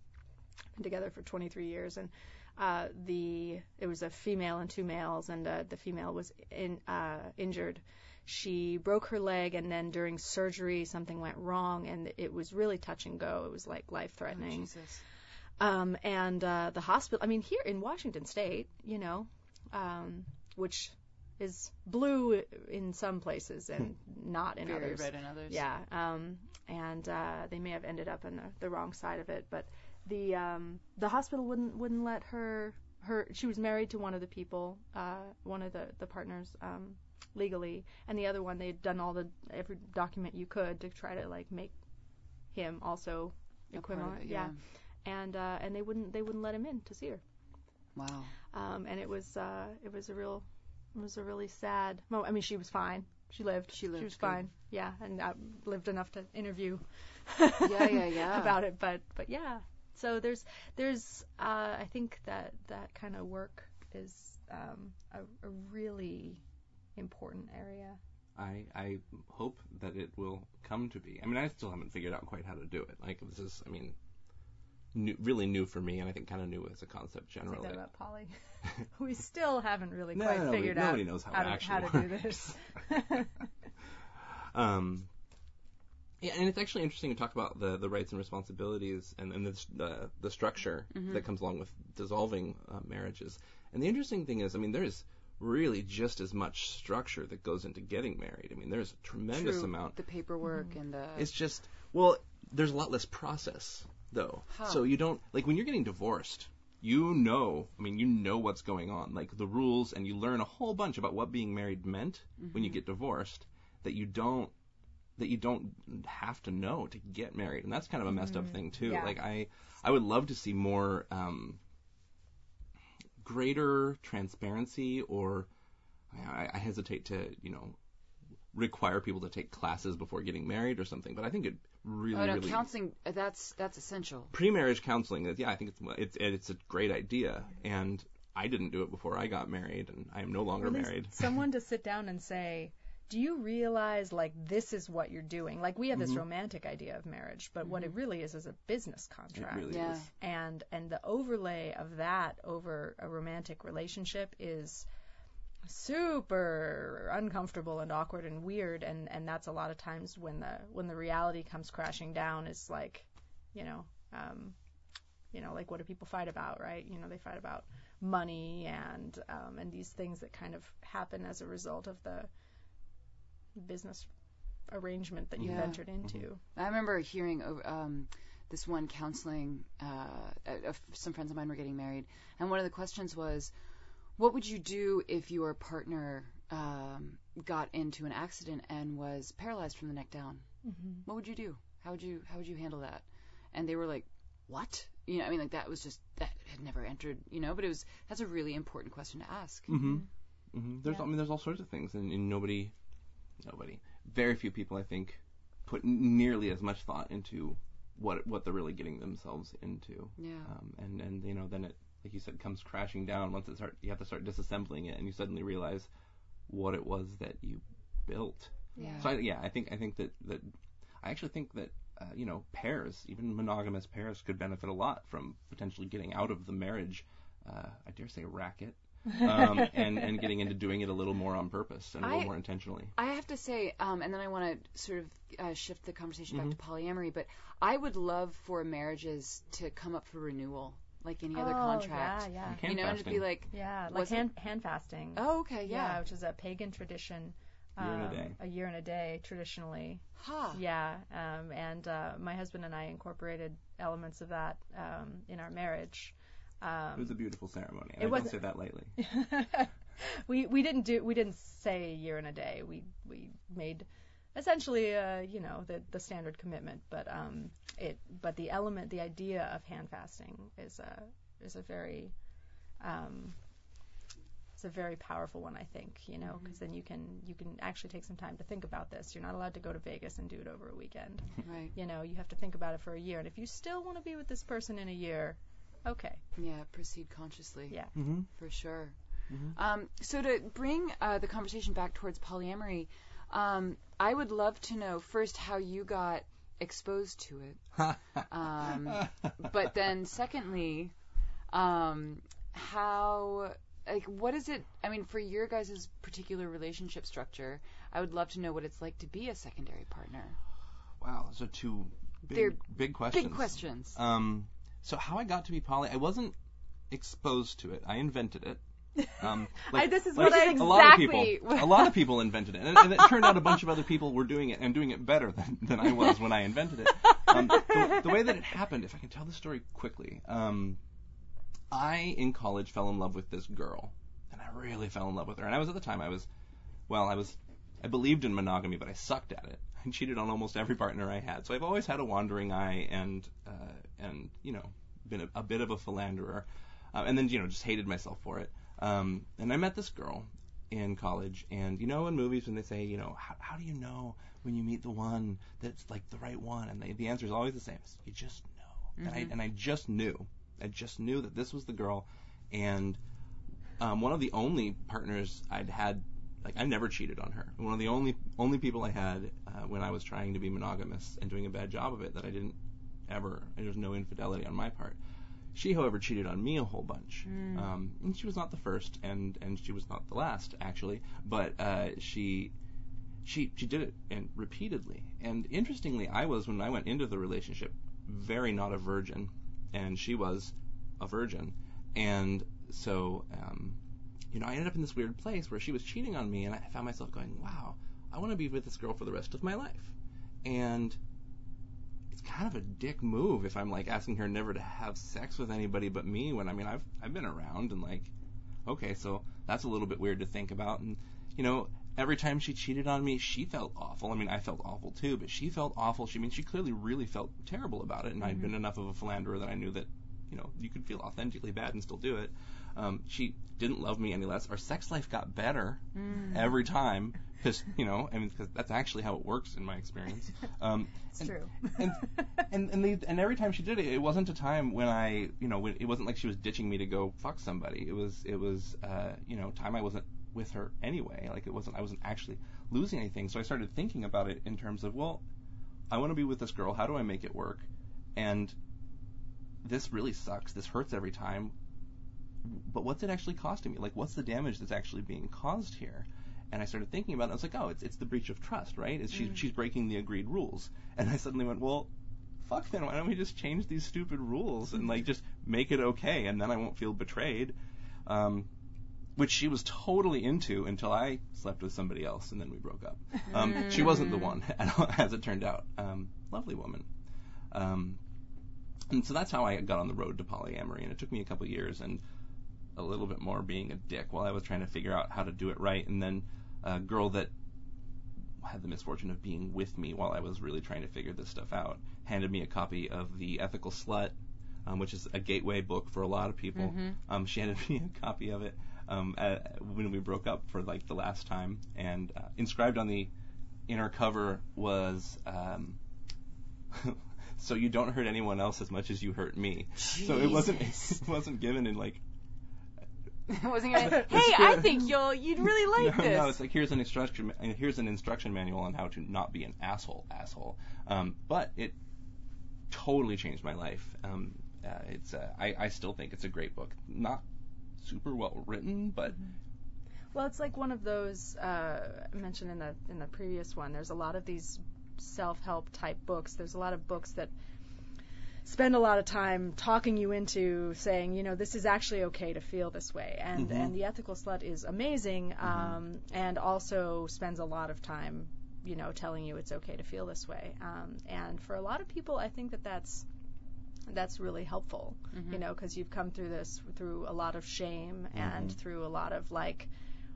been together for 23 years and uh, the it was a female and two males and uh, the female was in, uh, injured she broke her leg and then during surgery something went wrong and it was really touch and go it was like life threatening Jesus. um, and uh, the hospital. I mean, here in Washington State, you know, um, which is blue in some places and not in Very others. red in others. Yeah, um, and uh, they may have ended up on the, the wrong side of it, but the um, the hospital wouldn't wouldn't let her her. She was married to one of the people, uh, one of the the partners. Um, legally and the other one they'd done all the every document you could to try to like make him also A equivalent it, yeah and uh, and they wouldn't they wouldn't let him in to see her. Wow. Um, and it was uh, it was a real it was a really sad. Well, I mean, she was fine. She lived. She lived, She was good. fine. Yeah, and I lived enough to interview. Yeah, yeah, yeah. about it, but but yeah. So there's there's uh, I think that that kind of work is um, a, a really important area. I I hope that it will come to be. I mean, I still haven't figured out quite how to do it. Like this is, I mean, new, really new for me, and I think kind of new as a concept Say generally. that about poly. we still haven't really No, quite nobody- figured nobody out knows how how, it to, actually how to do this. Um, yeah, and it's actually interesting to talk about the, the rights and responsibilities and, and the, the the structure that comes along with dissolving uh, marriages. And the interesting thing is, I mean, there's really just as much structure that goes into getting married. I mean, there's a tremendous True. amount. The paperwork and the. It's just well, there's a lot less process though. How? So you don't like when you're getting divorced. You know, I mean, you know what's going on, like the rules, and you learn a whole bunch about what being married meant when you get divorced that you don't that you don't have to know to get married, and that's kind of a messed up thing too. Yeah. Like I, I would love to see more um, greater transparency, or I, I hesitate to, you know, require people to take classes before getting married or something. But I think it really, oh no, really counseling. uh, That's that's essential. pre-marriage counseling. is- Yeah, I think it's it's it's a great idea, and I didn't do it before I got married, and I am no longer At least married. Someone to sit down and say, "Do you realize like this is what you're doing?" Like we have this romantic idea of marriage, but what it really is is a business It contract. really Yeah. is. and and the overlay of that over a romantic relationship is super uncomfortable and awkward and weird and and that's a lot of times when the when the reality comes crashing down is like you know um you know like what do people fight about right you know they fight about money and um and these things that kind of happen as a result of the business arrangement that you've Yeah. entered into I remember hearing um, this one counseling. Uh, some friends of mine were getting married, and one of the questions was, "What would you do if your partner um, got into an accident and was paralyzed from the neck down? Mm-hmm. What would you do? How would you how would you handle that?" And they were like, "What?" You know, I mean, like that was just that had never entered. You know, but it was that's a really important question to ask. Mm-hmm. Mm-hmm. There's, Yeah. I mean, there's all sorts of things, and, and nobody, nobody, very few people, I think, put nearly as much thought into what what they're really getting themselves into. Yeah. Um, and and you know, then it, like you said, comes crashing down once it start. You have to start disassembling it, and you suddenly realize what it was that you built. Yeah. So I, yeah, I think I think that that I actually think that uh, you know pairs, even monogamous pairs, could benefit a lot from potentially getting out of the marriage. Uh, I dare say racket. um, and and getting into doing it a little more on purpose and a little more intentionally. I have to say, um, and then I want to sort of uh, shift the conversation Mm-hmm. back to polyamory, but I would love for marriages to come up for renewal, like any other Oh, contract. Yeah, yeah. Hand you know, and to be like, Yeah, like hand, hand fasting. oh, okay, yeah. yeah, which is a pagan tradition. Year and a um, day. A year and a day, traditionally. ha, Yeah, um, and uh, my husband and I incorporated elements of that um, in our marriage. It was Um, a beautiful ceremony. it I don't wasn't- say that lightly. we we didn't do we didn't say a year and a day. We we made essentially uh, you know the the standard commitment, but um it but the element the idea of hand fasting is a is a very um it's a very powerful one I think you know because then you can you can actually take some time to think about this. You're not allowed to go to Vegas and do it over a weekend. right, You know you have to think about it for a year, and if you still want to be with this person in a year, okay, yeah, proceed consciously, Yeah. Mm-hmm. for sure. Mhm. Um, so to bring uh, the conversation back towards polyamory, um, I would love to know first how you got exposed to it. Um, but then secondly, um, how like what is it? I mean, for your guys' particular relationship structure, I would love to know what it's like to be a secondary partner. wow, those are two big They're big questions. Big questions. Um, so how I got to be poly, I wasn't exposed to it. I invented it. Um, I, this is like what I a lot of people, a lot of people invented it, and, and it turned out a bunch of other people were doing it and doing it better than, than I was when I invented it. Um, the, the way that it happened, if I can tell the story quickly, um, I in college fell in love with this girl, and I really fell in love with her. And I was at the time I was, well, I was, I believed in monogamy, but I sucked at it. I cheated on almost every partner I had, so I've always had a wandering eye and uh, and you know been a, a bit of a philanderer, uh, and then you know just hated myself for it. Um, and I met this girl in college, and you know in movies when they say, you know, how, how do you know when you meet the one that's like the right one? And they, the answer is always the same: it's, you just know. And I and I just knew, I just knew that this was the girl, and um, one of the only partners I'd had. Like I never cheated on her. One of the only only people I had uh, when I was trying to be monogamous and doing a bad job of it that I didn't ever. There was no infidelity on my part. She, however, cheated on me a whole bunch. Um, and she was not the first, and and she was not the last, actually. But uh, she she she did it and repeatedly. And interestingly, I was when I went into the relationship very not a virgin, and she was a virgin, and so um, you know I ended up in this weird place where she was cheating on me, and I found myself going, wow, I want to be with this girl for the rest of my life, and kind of a dick move if I'm like asking her never to have sex with anybody but me when I mean I've I've been around and like okay so that's a little bit weird to think about. And you know every time she cheated on me she felt awful. I mean I felt awful too but she felt awful. She I mean she clearly really felt terrible about it. And I'd been enough of a philanderer that I knew that you know you could feel authentically bad and still do it. Um, she didn't love me any less. Our sex life got better every time because you know I mean because that's actually how it works in my experience um, It's and- true. and and and, they, and every time she did it, it wasn't a time when I, you know, when, it wasn't like she was ditching me to go fuck somebody. It was it was uh, you know time I wasn't with her anyway. Like it wasn't I wasn't actually losing anything. So I started thinking about it in terms of well, I want to be with this girl. How do I make it work? And this really sucks. This hurts every time. But what's it actually costing me? Like what's the damage that's actually being caused here? And I started thinking about it. I was like, oh, it's it's the breach of trust, right? It's she's she's breaking the agreed rules. And I suddenly went, well, fuck then. Why don't we just change these stupid rules and like just make it okay, and then I won't feel betrayed. Um, which she was totally into until I slept with somebody else, and then we broke up. Um, She wasn't the one, as it turned out. Um, lovely woman. Um, And so that's how I got on the road to polyamory, and it took me a couple years and a little bit more being a dick while I was trying to figure out how to do it right. And then a girl that had the misfortune of being with me while I was really trying to figure this stuff out handed me a copy of The Ethical Slut, um, which is a gateway book for a lot of people. Mm-hmm. Um, she handed me a copy of it um, at, when we broke up for like the last time, and uh, inscribed on the inner cover was. Um, so you don't hurt anyone else as much as you hurt me. So it wasn't it wasn't given in like wasn't gonna, hey, I think you'll you'd really like no, this. no, it's like here's an instruction ma- here's an instruction manual on how to not be an asshole asshole. Um, but it totally changed my life. Um, uh, it's uh, I, I still think it's a great book. Not super well written, but Well, it's like one of those uh, mentioned in the in the previous one. There's a lot of these self-help type books. There's a lot of books that spend a lot of time talking you into saying, you know, this is actually okay to feel this way. And Mhm. and the ethical slut is amazing, um, and also spends a lot of time, you know, telling you it's okay to feel this way. Um, and for a lot of people, I think that that's that's really helpful, Mm-hmm. you know, because you've come through this through a lot of shame and through a lot of like,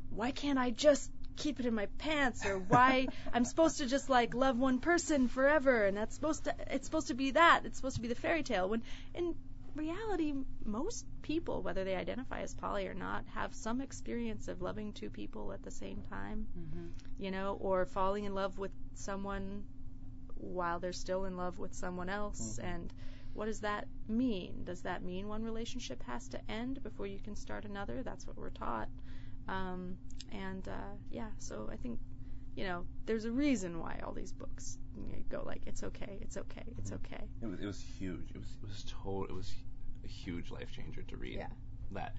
why can't I just keep it in my pants or why I'm supposed to just like love one person forever and that's supposed to it's supposed to be that. It's supposed to be the fairy tale. When in reality most people whether they identify as poly or not have some experience of loving two people at the same time Mhm. you know or falling in love with someone while they're still in love with someone else. And what does that mean? Does that mean one relationship has to end before you can start another? That's what we're taught. Um, and uh, yeah so i think you know there's a reason why all these books you know, go like it's okay it's okay it's okay it was it was huge. It was it was total. It was a huge life changer to read. Yeah. That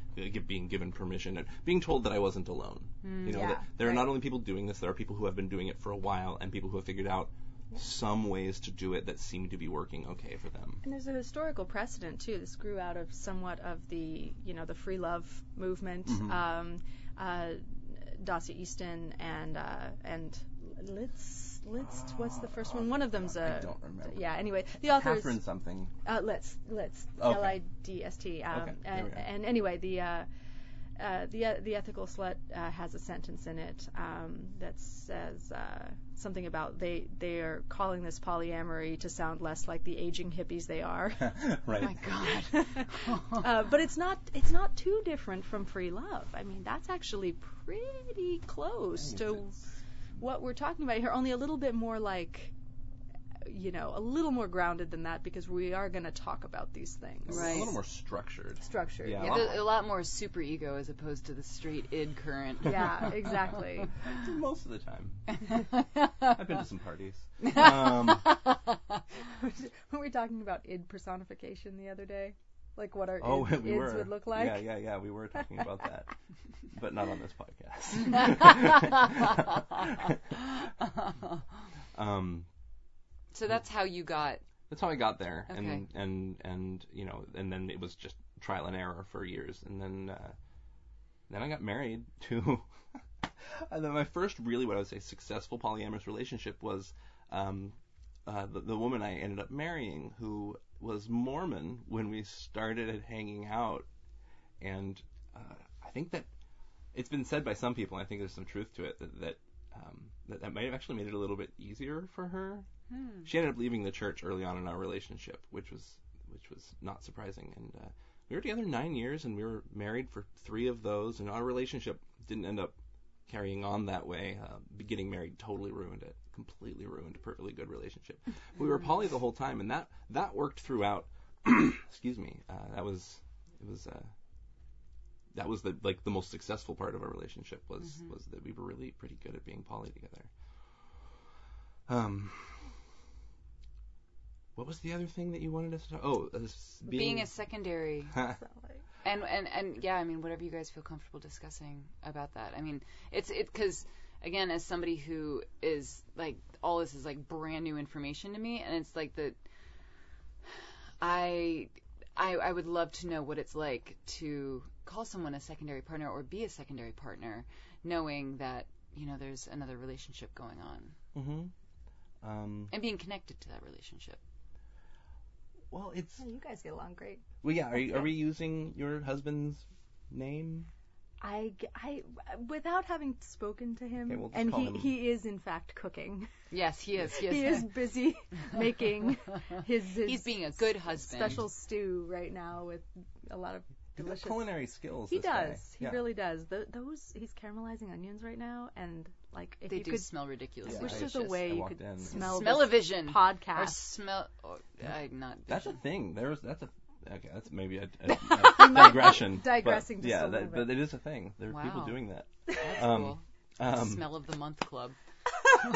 being given permission and being told that I wasn't alone. you know yeah, that there are not only people doing this, there are people who have been doing it for a while, and people who have figured out some ways to do it that seem to be working okay for them. And there's a historical precedent too. This grew out of somewhat of the, you know, the free love movement. Mhm. Um, uh, Dossie Easton and uh, and Liszt Liszt. What's the first one? One of them's a. I don't remember. Yeah. Anyway, the author is Catherine something. uh, Liszt Liszt Okay. L I D S T. Um, Okay, and, and anyway, the. Uh, uh, the the ethical slut uh, has a sentence in it um, that says uh, something about they they are calling this polyamory to sound less like the aging hippies they are. right. Oh my God. uh, but it's not it's not too different from free love. I mean, that's actually pretty close to It's- what we're talking about here. Only a little bit more like, you know, a little more grounded than that because we are going to talk about these things. Right. A little more structured. Structured. Yeah, Yeah. a lot a, a lot more super ego as opposed to the straight id current. Yeah, exactly. Most of the time. I've been to some parties. Um, Were we talking about id personification the other day? Like what our oh, id, we ids were. would look like? Yeah, yeah, yeah. We were talking about that, but not on this podcast. um, so that's how you got. that's how I got there, Okay. and and and you know, and then it was just trial and error for years, and then uh, then I got married to. and then my first really, what I would say, successful polyamorous relationship was um, uh, the, the woman I ended up marrying, who was Mormon when we started hanging out, and uh, I think that it's been said by some people, and I think there's some truth to it, that that um, that, that might have actually made it a little bit easier for her Hmm. she ended up leaving the church early on in our relationship, which was which was not surprising. And uh, we were together nine years, and we were married for three of those. And our relationship didn't end up carrying on that way. Uh, getting married totally ruined it, completely ruined a perfectly good relationship. we were poly the whole time, and that that worked throughout. excuse me. Uh, that was it was. Uh, that was the like the most successful part of our relationship was Mhm. was that we were really pretty good at being poly together. Um, what was the other thing that you wanted us to talk? Oh, uh, Being, being, a secondary and and and yeah, I mean, whatever you guys feel comfortable discussing about that. I mean, it's it because again, as somebody who is like all this is like brand new information to me, and it's like the I I I would love to know what it's like to call someone a secondary partner or be a secondary partner, knowing that you know there's another relationship going on Mm-hmm. um, and being connected to that relationship. Well, it's Yeah, you guys get along great. well, yeah. Are you, are we using your husband's name? I, g- I- without having spoken to him, Okay, we'll and he, him- he is in fact cooking. Yes, he is. He is. He is busy making his, his He's being a good husband. special stew right now with a lot of He's delicious. culinary skills. He this guy. does. He Yeah. really does. Th those he's caramelizing onions right now, and like if They you do could, smell ridiculous. Yeah, wish I there's a way you could in. smell Smell this a vision. Or smell. Or, I not. That's a vision. thing. There's that's a okay. That's maybe a, a, a digression. digressing but, just yeah, a that, bit. but it is a thing. There are people doing that. That's Um, cool. Um, Smell of the month club.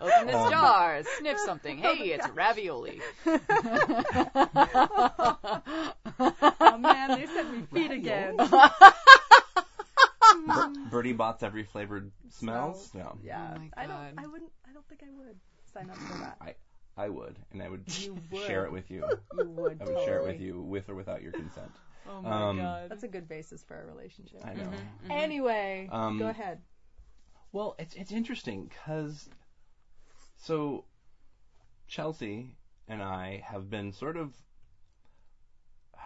Open this Um, jar. Sniff something. Hey, it's ravioli. oh man, they sent me feet again. Ber- Bertie Bott's every flavored smells. Smells. No, Yeah, Oh my I God. don't. I wouldn't. I don't think I would sign up for that. I I would, and I would, You would. share it with you. You would. I would share it with you, with or without your consent. Oh my Um, That's a good basis for a relationship. I know. Mm-hmm. Anyway, Um, go ahead. Well, it's it's interesting because so Chelsea and I have been sort of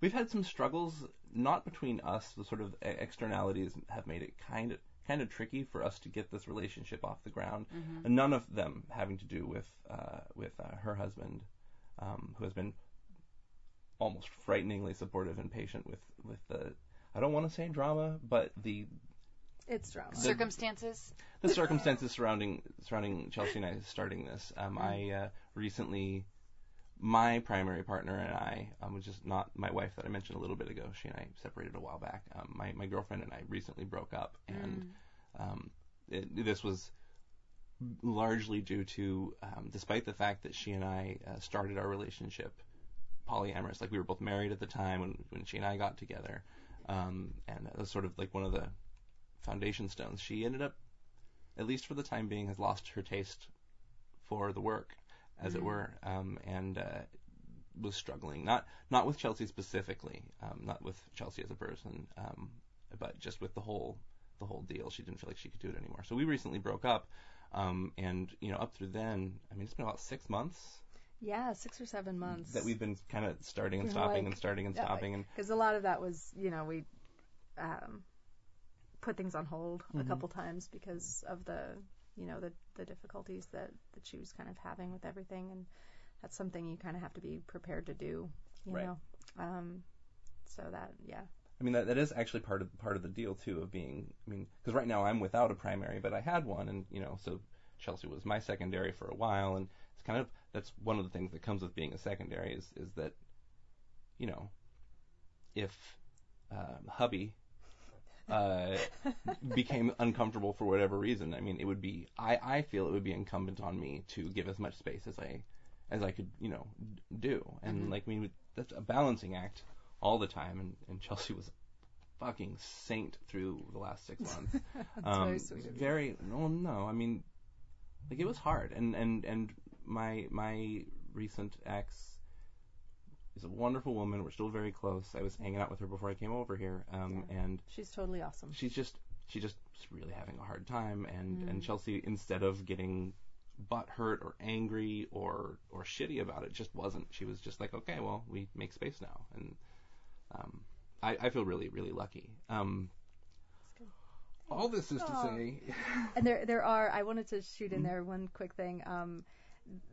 we've had some struggles not between us the sort of externalities have made it kind of kind of tricky for us to get this relationship off the ground and none of them having to do with uh, with uh, her husband um, who has been almost frighteningly supportive and patient with with the I don't want to say drama but the It's drama. Circumstances. the circumstances surrounding surrounding Chelsea and I starting this. Um, I uh, recently, my primary partner and I, um, which is not my wife that I mentioned a little bit ago. She and I separated a while back. Um, my my girlfriend and I recently broke up, and um, it, this was largely due to, um, despite the fact that she and I uh, started our relationship polyamorous, like we were both married at the time when when she and I got together, um, and that was sort of like one of the foundation stones. She ended up, at least for the time being, has lost her taste for the work, as it were, um, and uh, was struggling. Not not with Chelsea specifically, um, not with Chelsea as a person, um, but just with the whole the whole deal. She didn't feel like she could do it anymore. So we recently broke up, um, and you know up through then, I mean, it's been about six months Yeah, six or seven months. that we've been kind of starting and stopping like- and starting and yeah, stopping and because a lot of that was, you know, we um, put things on hold Mm-hmm. a couple times because of the, you know, the the difficulties that that she was kind of having with everything, and that's something you kind of have to be prepared to do, you Right. know. Um, so that, yeah, I mean, that, that is actually part of part of the deal too of being. I mean, because right now I'm without a primary, but I had one, and you know, so Chelsea was my secondary for a while, and it's kind of that's one of the things that comes with being a secondary is is that, you know, if um, hubby uh, became uncomfortable for whatever reason, I mean, it would be I I feel it would be incumbent on me to give as much space as I as I could, you know, do, and like I mean, that's a balancing act all the time, and, and Chelsea was a fucking saint through the last six months. um, very sweet. Very no, no. I mean, like it was hard, and and and my my recent ex is a wonderful woman. We're still very close. I was hanging out with her before I came over here, um, and she's totally awesome. she's just she just was really having a hard time and Mm. and Chelsea instead of getting butt hurt or angry or or shitty about it just wasn't she was just like okay well we make space now and um I, I feel really really lucky um all this is to say And there, there are. I wanted to shoot in there one quick thing. Um,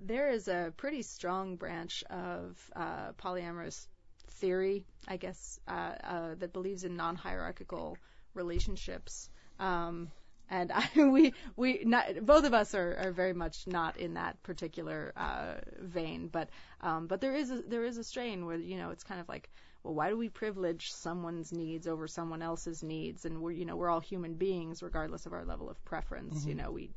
there is a pretty strong branch of uh, polyamorous theory, I guess, uh, uh, that believes in non-hierarchical relationships. Um, and I, we, we, not, both of us are, are very much not in that particular uh, vein. But, um, but there is a, there is a strain where you know it's kind of like, well, why do we privilege someone's needs over someone else's needs? And we're, you know, we're all human beings, regardless of our level of preference. You know, we,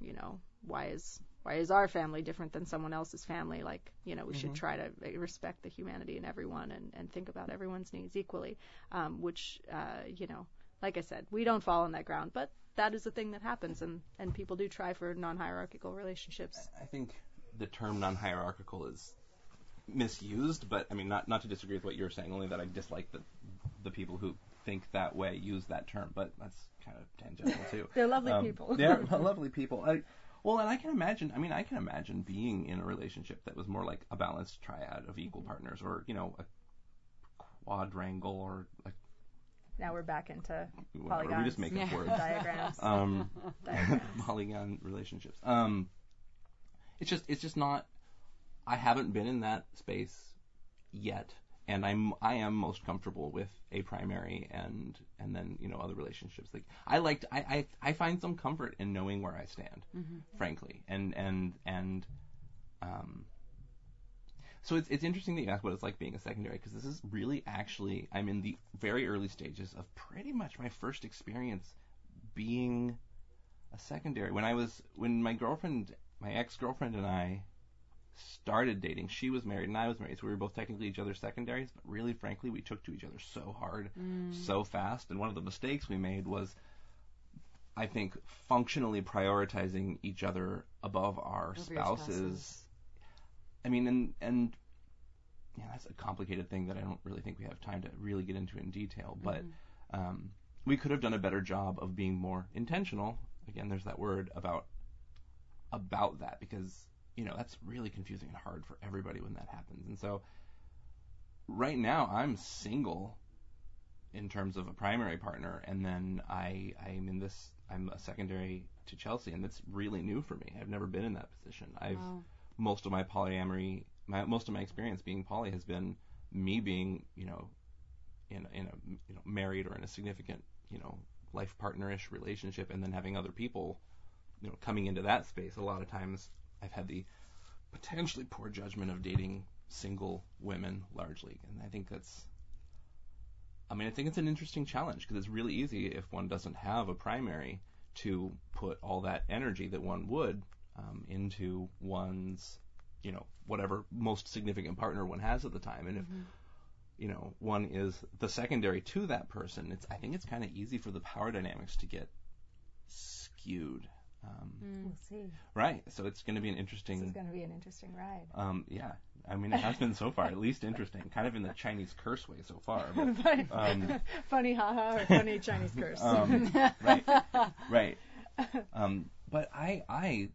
you know, why is why is our family different than someone else's family? Like, you know, we should try to respect the humanity in everyone and, and think about everyone's needs equally. Um, which, uh, you know, like I said, we don't fall on that ground, but that is a thing that happens, and and people do try for non-hierarchical relationships. I think the term non-hierarchical is misused, but I mean, not not to disagree with what you're saying, only that I dislike the the people who think that way use that term, but that's kind of tangential too. They're lovely Um, people. they're lovely people. I, Well, and I can imagine. I mean, I can imagine being in a relationship that was more like a balanced triad of equal partners, or you know, a quadrangle, or like Now we're back into whatever. We Polygons. just make up words. diagrams. Um, Diagrams. polygon relationships. Um, it's just it's just not. I haven't been in that space yet, and I'm I am most comfortable with a primary and and then you know other relationships. Like I liked I I, I find some comfort in knowing where I stand, frankly, and and and um. So it's it's interesting that you ask what it's like being a secondary because this is really actually I'm in the very early stages of pretty much my first experience being a secondary. When I was when my girlfriend, my ex-girlfriend and I started dating, she was married and I was married, so we were both technically each other's secondaries, but really frankly, we took to each other so hard, so fast, and one of the mistakes we made was I think functionally prioritizing each other above our spouses. spouses. I mean, and and yeah, that's a complicated thing that I don't really think we have time to really get into in detail. But um, we could have done a better job of being more intentional. Again, there's that word about about that because you know that's really confusing and hard for everybody when that happens. And so right now I'm single in terms of a primary partner, and then I I'm in this I'm a secondary to Chelsea, and that's really new for me. I've never been in that position. I've Wow. most of my polyamory, my, most of my experience being poly has been me being, you know, in in a you know married or in a significant, you know, life partnerish relationship, and then having other people, you know, coming into that space. A lot of times, I've had the potentially poor judgment of dating single women largely, and I think that's. I mean, I think it's an interesting challenge because it's really easy if one doesn't have a primary to put all that energy that one would um, into one's, you know, whatever most significant partner one has at the time. And if, you know, one is the secondary to that person, it's I think it's kind of easy for the power dynamics to get skewed. Um, We'll see. Right. So it's going to be an interesting This is going to be an interesting ride. Um, yeah. I mean, it has been so far at least interesting, kind of in the Chinese curse way so far. But, funny, um, funny haha or funny Chinese curse. um, right, right. Um, but I, I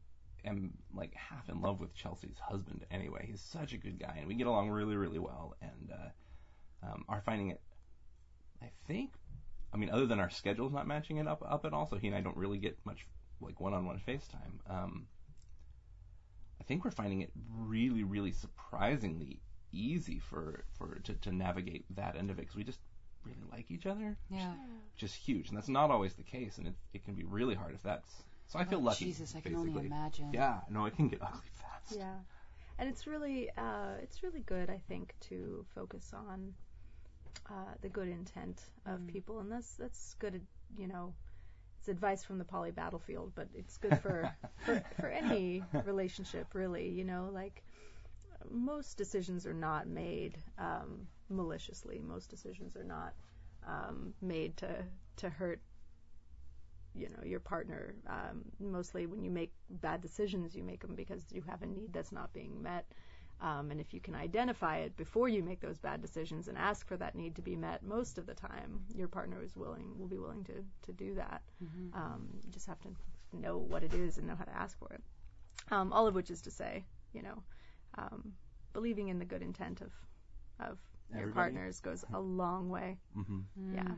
am like half in love with Chelsea's husband anyway. He's such a good guy, and we get along really, really well, and uh, um, are finding it. I think, I mean, other than our schedules not matching it up up at all, so he and I don't really get much like one-on-one FaceTime. Um, I think we're finding it really, really surprisingly easy for for to, to navigate that end of it because we just really like each other Yeah. which is huge, and that's not always the case, and it, it can be really hard if that's. So I feel Oh, lucky. Jesus, I can only imagine. Yeah, no, it can get ugly fast. Yeah, and it's really uh, it's really good, I think, to focus on uh, the good intent of Mm. people, and that's that's good. You know, it's advice from the poly battlefield, but it's good for for, for any relationship, really. You know, like most decisions are not made um, maliciously. Most decisions are not um, made to to hurt you know your partner um, mostly when you make bad decisions you make them because you have a need that's not being met um, and if you can identify it before you make those bad decisions and ask for that need to be met most of the time your partner is willing will be willing to to do that. Um, you just have to know what it is and know how to ask for it. Um, all of which is to say you know um, believing in the good intent of of your partners goes a long way. Hmm yeah.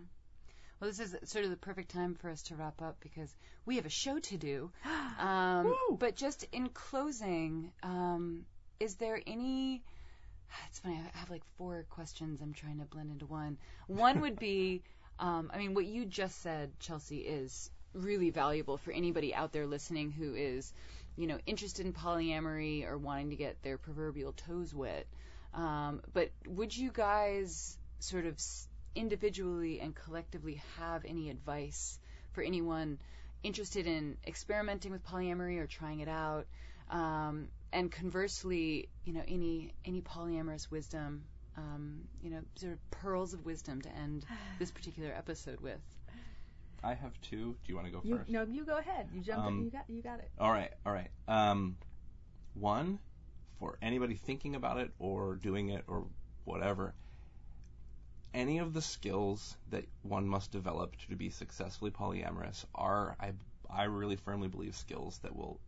Well, this is sort of the perfect time for us to wrap up because we have a show to do. Um, but just in closing, um, is there any? It's funny. I have like four questions. I'm trying to blend into one. One would be, um, I mean, what you just said, Chelsea, is really valuable for anybody out there listening who is, you know, interested in polyamory or wanting to get their proverbial toes wet. Um, but would you guys sort of individually and collectively have any advice for anyone interested in experimenting with polyamory or trying it out? Um, and conversely, you know, any any polyamorous wisdom, um, you know, sort of pearls of wisdom to end this particular episode with. I have two. Do you want to go you first? no you go ahead you jumped Um, in. you got you got it All right, all right. Um, one, for anybody thinking about it or doing it or whatever, any of the skills that one must develop to be successfully polyamorous are, I, I really firmly believe, skills that will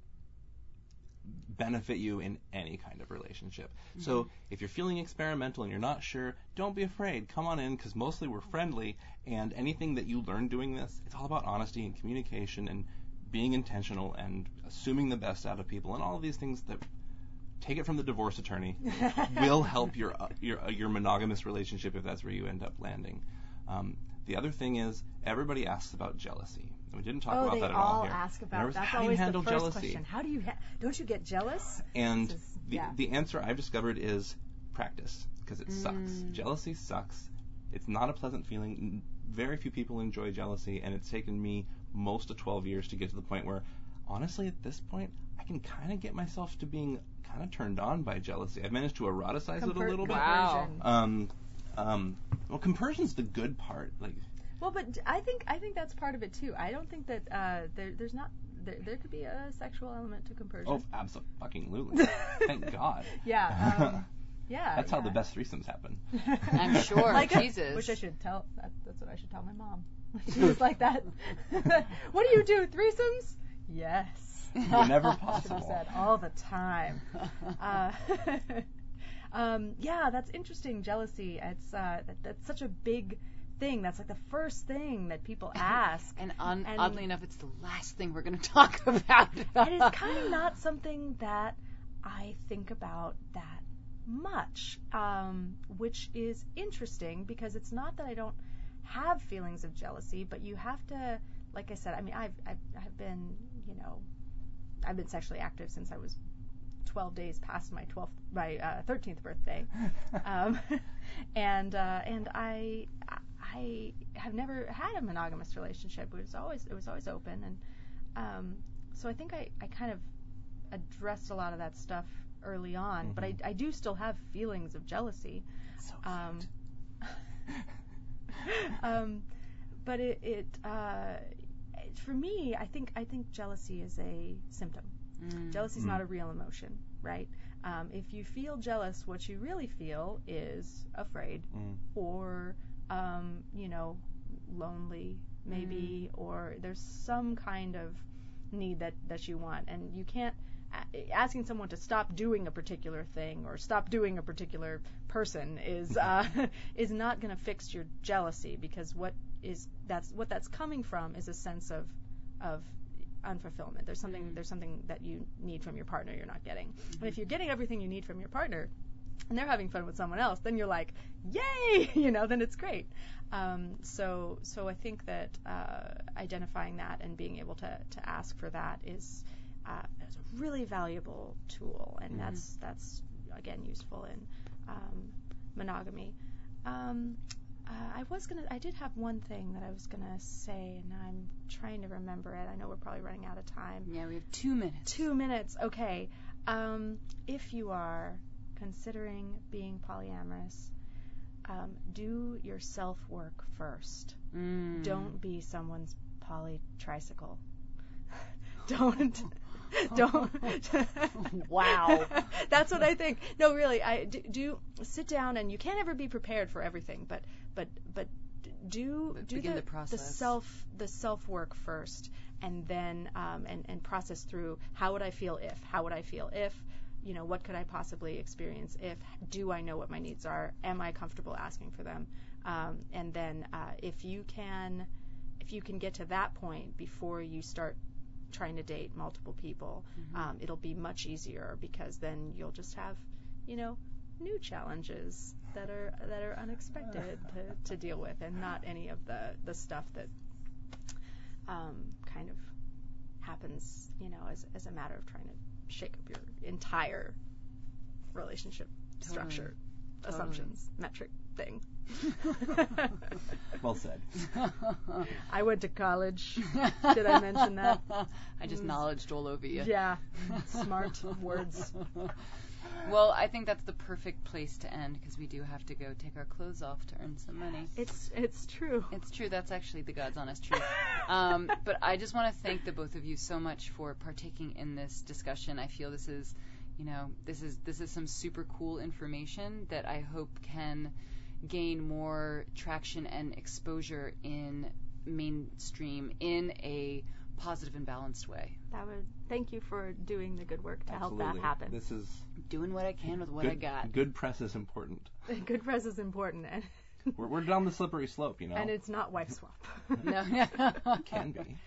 benefit you in any kind of relationship. So if you're feeling experimental and you're not sure, don't be afraid. Come on in because mostly we're friendly and anything that you learn doing this, it's all about honesty and communication and being intentional and assuming the best out of people and all of these things that take it from the divorce attorney will help your uh, your uh, your monogamous relationship if that's where you end up landing. Um, the other thing is everybody asks about jealousy. And we didn't talk oh, about that at all all here. ask about there was, that's how do you always handle the first jealousy? question. How do you ha- don't you get jealous? And is- the yeah. the answer I've discovered is practice because it sucks. Mm. Jealousy sucks. It's not a pleasant feeling. Very few people enjoy jealousy, and it's taken me most of 12 years to get to the point where, honestly, at this point, I can kind of get myself to being kind of turned on by jealousy. I've managed to eroticize it a little bit. Wow. compersion. Um, um, well, compersion's the good part. Like, Well, but I think I think that's part of it too. I don't think that uh, there, there's not there, there could be a sexual element to compersion. oh, absolutely. Thank God. Yeah. Um, yeah. That's how the best threesomes happen. I'm sure. like, Jesus. Which I should tell. That, that's what I should tell my mom. She was like that. what do you do? Threesomes? Yes. Whenever Should have possible. said all the time. Uh, um, yeah, that's interesting. Jealousy. It's uh, that, that's such a big thing. That's like the first thing that people ask. And, un- And- oddly enough, it's the last thing we're going to talk about. and it's kind of not something that I think about that much, um, which is interesting because it's not that I don't have feelings of jealousy, but you have to, like I said, I mean, I've, I've, I've been, you know, I've been sexually active since I was 12 days past my 12th, my uh, 13th birthday, um, and uh, and I I have never had a monogamous relationship. It was always it was always open, and um, so I think I, I kind of addressed a lot of that stuff early on, but I, I do still have feelings of jealousy. So Um, um, but it, it uh, it- for me, I think I think jealousy is a symptom. Mm. Jealousy is Mm. not a real emotion, right? Um, if you feel jealous, what you really feel is afraid Mm. or, um, you know, lonely, maybe, or there's some kind of need that, that you want. And you can't, asking someone to stop doing a particular thing or stop doing a particular person is, uh, is not going to fix your jealousy because what is, that's, what that's coming from is a sense of, of unfulfillment. There's something Mm. there's something that you need from your partner you're not getting. And if you're getting everything you need from your partner and they're having fun with someone else, then you're like, yay, you know, then it's great. Um, so so I think that uh, identifying that and being able to to ask for that is uh, is a really valuable tool, and Mhm. that's that's again useful in um, monogamy. Um, uh, I was gonna. I did have one thing that I was gonna say, and I'm trying to remember it. I know we're probably running out of time. Yeah, we have two minutes. Two minutes. Okay. Um, if you are considering being polyamorous, um, do your self work first. Mm. Don't be someone's poly tricycle. don't. Don't. Wow. That's what I think. No, really. I do, do sit down, and you can't ever be prepared for everything, but but but do do begin the, the process. self the self work first, and then um, and and process through how would I feel if how would I feel if you know what could I possibly experience if do I know what my needs are am I comfortable asking for them um, and then uh, if you can if you can get to that point before you start trying to date multiple people Mhm. um, it'll be much easier because then you'll just have you know new challenges that are that are unexpected to, to deal with and not any of the the stuff that um, kind of happens you know as, as a matter of trying to shake up your entire relationship structure Totally. assumptions metric thing Well said. I went to college Did I mention that? I just Mm. knowledged all over you. yeah smart words Well, I think that's the perfect place to end because we do have to go take our clothes off to earn some money. it's it's true It's true. That's actually the God's honest truth. Um, but I just want to thank the both of you so much for partaking in this discussion. I feel this is, you know, this is this is some super cool information that I hope can gain more traction and exposure in mainstream in a positive and balanced way. That would thank you for doing the good work to Absolutely. help that happen. This is Doing what I can with what good, I got. Good press is important. good press is important, and, We're, we're down the slippery slope, you know. and it's not wife swap. No. can be.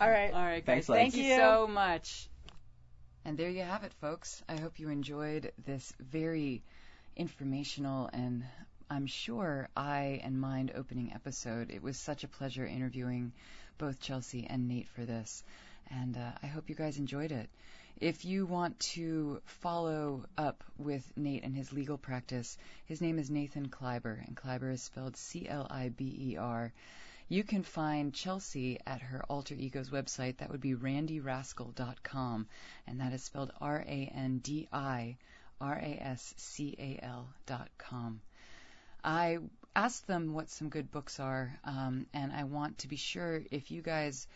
All right. All right, guys. Thanks, Thank you Thank you. so much. And there you have it, folks. I hope you enjoyed this very informational and I'm sure eye and mind opening episode. It was such a pleasure interviewing both Chelsea and Nate for this. And uh, I hope you guys enjoyed it. If you want to follow up with Nate and his legal practice, his name is Nathan Cliber, and Cliber is spelled C L I B E R. You can find Chelsea at her alter ego's website. That would be randirascal.com, and that is spelled R A N D I R A S C A L dot com. I asked them what some good books are, um, and I want to be sure if you guys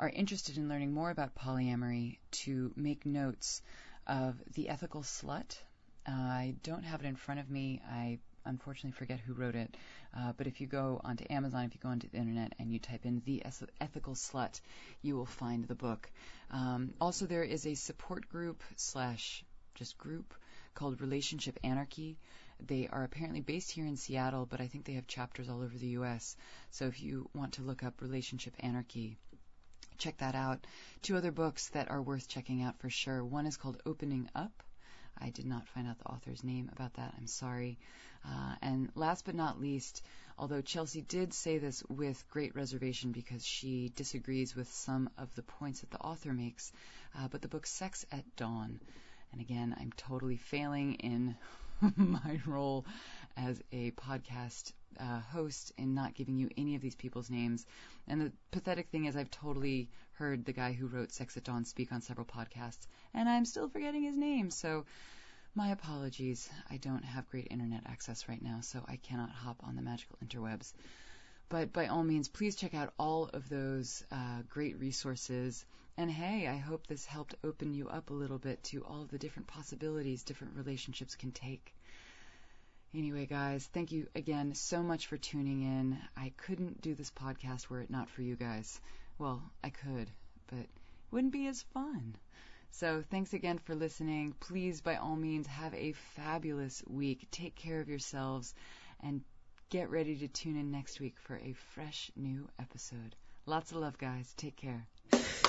are interested in learning more about polyamory to make notes of The Ethical Slut. Uh, I don't have it in front of me. I unfortunately forget who wrote it. Uh, but if you go onto Amazon, if you go onto the internet and you type in The Ethical Slut, you will find the book. Um, also, there is a support group slash just group called Relationship Anarchy. They are apparently based here in Seattle, but I think they have chapters all over the U.S. So if you want to look up Relationship Anarchy, check that out. Two other books that are worth checking out for sure. One is called Opening Up. I did not find out the author's name about that. I'm sorry. Uh, and last but not least, although Chelsea did say this with great reservation because she disagrees with some of the points that the author makes, uh, but the book Sex at Dawn. And again, I'm totally failing in my role as a podcast uh, host in not giving you any of these people's names. And the pathetic thing is, I've totally heard the guy who wrote Sex at Dawn speak on several podcasts, and I'm still forgetting his name. So, my apologies. I don't have great internet access right now, so I cannot hop on the magical interwebs. But by all means, please check out all of those uh, great resources. And hey, I hope this helped open you up a little bit to all the different possibilities different relationships can take. Anyway, guys, thank you again so much for tuning in. I couldn't do this podcast were it not for you guys. Well, I could, but it wouldn't be as fun. So, thanks again for listening. Please, by all means, have a fabulous week. Take care of yourselves and get ready to tune in next week for a fresh new episode. Lots of love, guys. Take care.